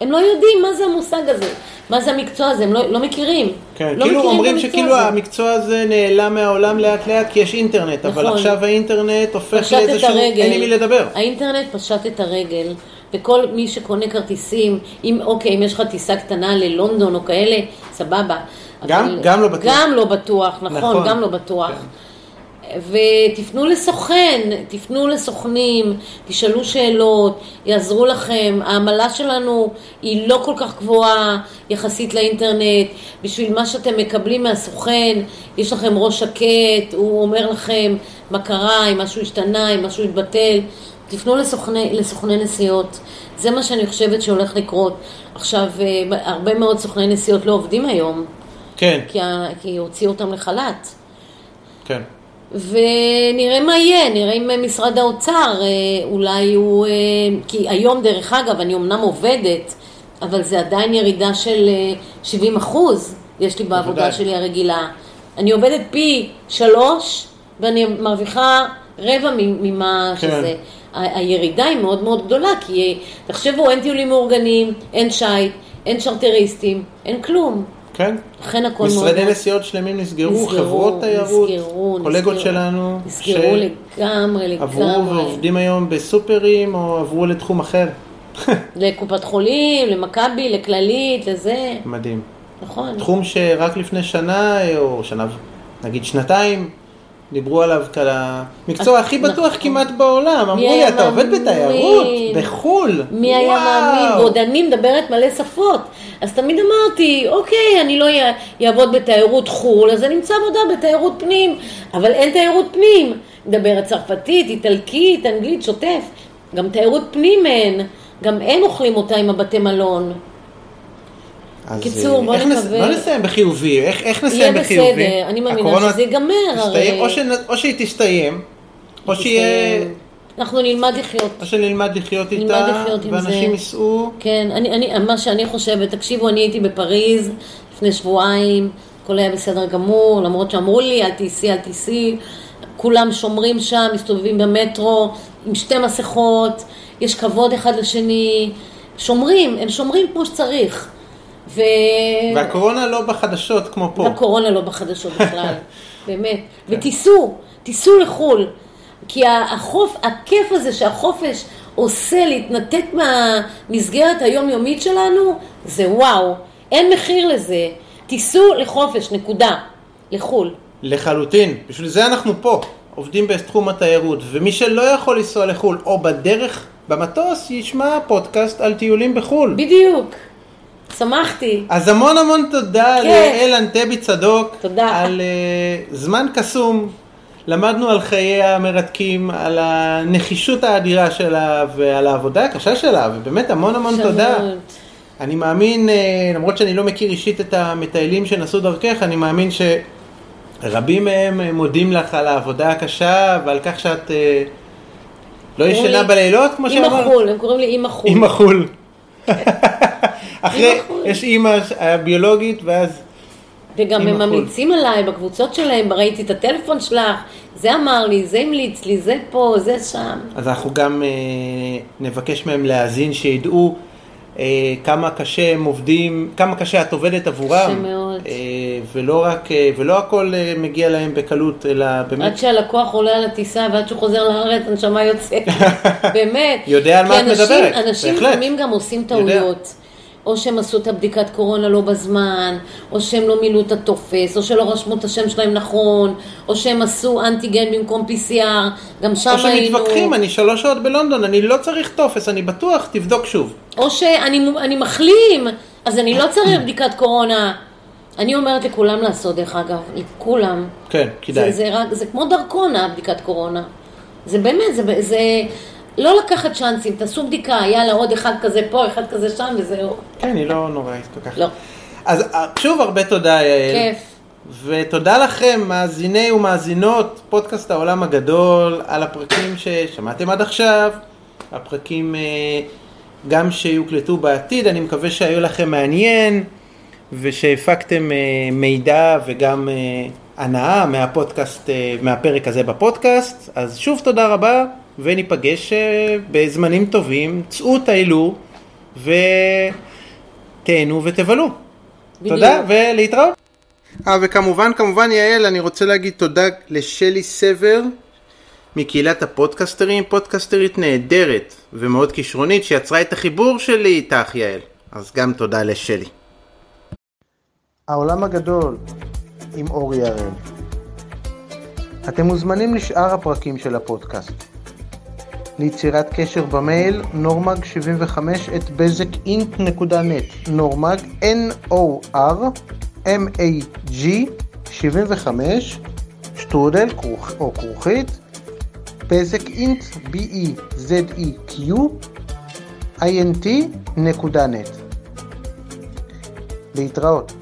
הם לא יודעים מה זה המושג הזה, מה זה המקצוע הזה, הם לא, לא מכירים. כן, לא כאילו מכירים אומרים שכאילו הזה. המקצוע הזה נעלם מהעולם לאט לאט כי יש אינטרנט, אבל נכון. עכשיו האינטרנט הופך לאיזשהו. אין עם מי לדבר. האינטרנט פשט את הרגל, וכל מי שקונה כרטיסים, אם אוקיי, אם יש לך טיסה קטנה ללונדון או כאלה, סבבה. גם- אבל- גם לא בטוח. גם לא בטוח, נכון, נכון. גם לא בטוח. כן. ותפנו לסוכן, תפנו לסוכנים, תשאלו שאלות, יעזרו לכם. העמלה שלנו היא לא כל כך גבוהה יחסית לאינטרנט. בשביל מה שאתם מקבלים מהסוכן, יש לכם ראש שקט, הוא אומר לכם מה קרה, אם משהו השתנה, אם משהו התבטל. תפנו לסוכני, לסוכני נסיעות. זה מה שאני חושבת שהולך לקרות. עכשיו, אה, הרבה מאוד סוכני נסיעות לא עובדים היום, כן, כי, ה- כי הוציאו אותם לחל"ת. כן. ונראה מה יהיה, נראה אם משרד האוצר, אה, אולי הוא... אה, כי היום, דרך אגב, אני אמנם עובדת, אבל זה עדיין ירידה של אה, 70 אחוז, יש לי בעבודה בוודאי. שלי הרגילה. אני עובדת פי שלוש, ואני מרוויחה רבע ממה כן. שזה. הירידה היא מאוד מאוד גדולה, כי תחשבו, אין טיולים מאורגנים, אין שייט, אין צ'רטריסטים, אין כלום. כן. לכן הכל מאוד... משרדי נסיעות שלמים נסגרו, נסגרו, חברות תיירות, נסגרו, קולגות נסגרו. שלנו, נסגרו לגמרי, שעברו לגמרי. ועובדים היום בסופרים או עברו לתחום אחר. לקופת חולים, למכבי, לכללית, לזה, מדהים. נכון. תחום שרק לפני שנה, או שנה, נגיד שנתיים, דיברו עליו כמקצוע אז- הכי בטוח. כמעט בעולם. אמרו לי, אתה עובד מאמין?" בתיירות, בחו"ל. מי היה וואו." מאמין? ועוד אני מדברת מלא שפות. אז תמיד אמרתי, אוקיי, אני לא אעבוד בתיירות חו"ל, אז אני אמצא עבודה בתיירות פנים. אבל אין תיירות פנים. מדברת צרפתית, איטלקית, אנגלית, שוטף. גם תיירות פנים אין. גם הם אוכלים אותה עם הבתי מלון. אז, קיצור, אה, בוא נקווה. בוא נסיים בחיובי, איך, איך יהיה נסיים בחיובי? בסדר, אני מאמינה הקורונה שזה ייגמר, הרי- או, שנ... או שהיא תסתיים, או שיהיה... אנחנו נלמד לחיות. או שנלמד לחיות נלמד איתה, לחיות עם ואנשים זה. ייסעו. כן, אני, אני, מה שאני חושבת, תקשיבו, אני הייתי בפריז לפני שבועיים, הכל היה בסדר גמור, למרות שאמרו לי, אל תיסעי, אל תיסעי, כולם שומרים שם, מסתובבים במטרו עם שתי מסכות, יש כבוד אחד לשני, שומרים, הם שומרים כמו שצריך. ו... והקורונה לא בחדשות כמו פה. הקורונה לא בחדשות בכלל, באמת. ותיסעו, תיסעו לחו"ל. כי החוף, הכיף הזה שהחופש עושה להתנתק מהמסגרת היומיומית שלנו, זה וואו. אין מחיר לזה. תיסעו לחופש, נקודה. לחו"ל. לחלוטין, בשביל זה אנחנו פה, עובדים בתחום התיירות, ומי שלא יכול לנסוע לחו"ל, או בדרך במטוס ישמע פודקאסט על טיולים בחו"ל. בדיוק. שמחתי. אז המון המון תודה כיף. ליעל אנטבי צדוק. תודה. על uh, זמן קסום. למדנו על חייה המרתקים, על הנחישות האדירה שלה ועל העבודה הקשה שלה, ובאמת המון המון תודה. שמות. אני מאמין, אה, למרות שאני לא מכיר אישית את המטיילים שנסעו דרכך, אני מאמין שרבים מהם מודים לך על העבודה הקשה ועל כך שאת אה, לא ישנה לי בלילות, כמו אימא שאמרת. חו"ל, הם קוראים לי אימא חו"ל. אימא חו"ל. אחרי, אימא חו"ל. יש אימא הביולוגית ואז וגם הם חו"ל. ממליצים עליי בקבוצות שלהם, ראיתי את הטלפון שלך, זה אמר לי, זה המליץ לי, זה פה, זה שם. אז אנחנו גם אה, נבקש מהם להאזין, שידעו אה, כמה קשה הם עובדים, כמה קשה את עובדת עבורם. קשה מאוד. אה, ולא רק, אה, ולא הכל אה, מגיע להם בקלות, אלא באמת, עד שהלקוח עולה על הטיסה ועד שהוא חוזר לארץ, הנשמה יוצאת. באמת. יודע על מה את אנשים- מדברת, אנשים בהחלט. לפעמים גם עושים יודע. טעויות. או שהם עשו את הבדיקת קורונה לא בזמן, או שהם לא מילאו את הטופס, או שלא רשמו את השם שלהם נכון, או שהם עשו אנטיגן במקום PCR, גם שם או היינו... שמתווכחים, אני שלוש שעות בלונדון, אני לא צריך טופס, אני בטוח, תבדוק שוב. או שאני אני מחלים, אז אני לא צריך בדיקת קורונה. אני אומרת לכולם לעשות, דרך אגב, לכולם. כן, כדאי. זה, זה, רק, זה כמו דרכון, הבדיקת קורונה. זה באמת, זה, זה לא לקחת צ'אנסים, תעשו בדיקה, יאללה, עוד אחד כזה פה, אחד כזה שם, וזהו. כן, היא לא נוראית כל כך. לא. אז אה, שוב, הרבה תודה, יעל. כיף. ותודה לכם, מאזיני ומאזינות פודקאסט העולם הגדול, על הפרקים ששמעתם עד עכשיו, הפרקים אה, גם שיוקלטו בעתיד, אני מקווה שהיו לכם מעניין, ושהפקתם אה, מידע וגם אה, הנאה מהפודקאסט, אה, מהפרק הזה בפודקאסט. אז שוב תודה רבה, וניפגש בזמנים טובים, צאו, טיילו, ותהנו ותבלו. בדיוק. תודה ולהתראות. אה, וכמובן, כמובן, יעל, אני רוצה להגיד תודה לשלי סבר מקהילת הפודקסטרים, פודקסטרית נהדרת ומאוד כישרונית שיצרה את החיבור שלי איתך, יעל. אז גם תודה לשלי. העולם הגדול עם אורי הראל. אתם מוזמנים לשאר הפרקים של הפודקאסט. ליצירת קשר במייל נורמג 75 את בזק אינק.נט נורמג N-O-R-M-A-G 75 שטרודל כרוכ- או כרוכית בזק אינט B-E-Z-E-Q INT נקודה נט להתראות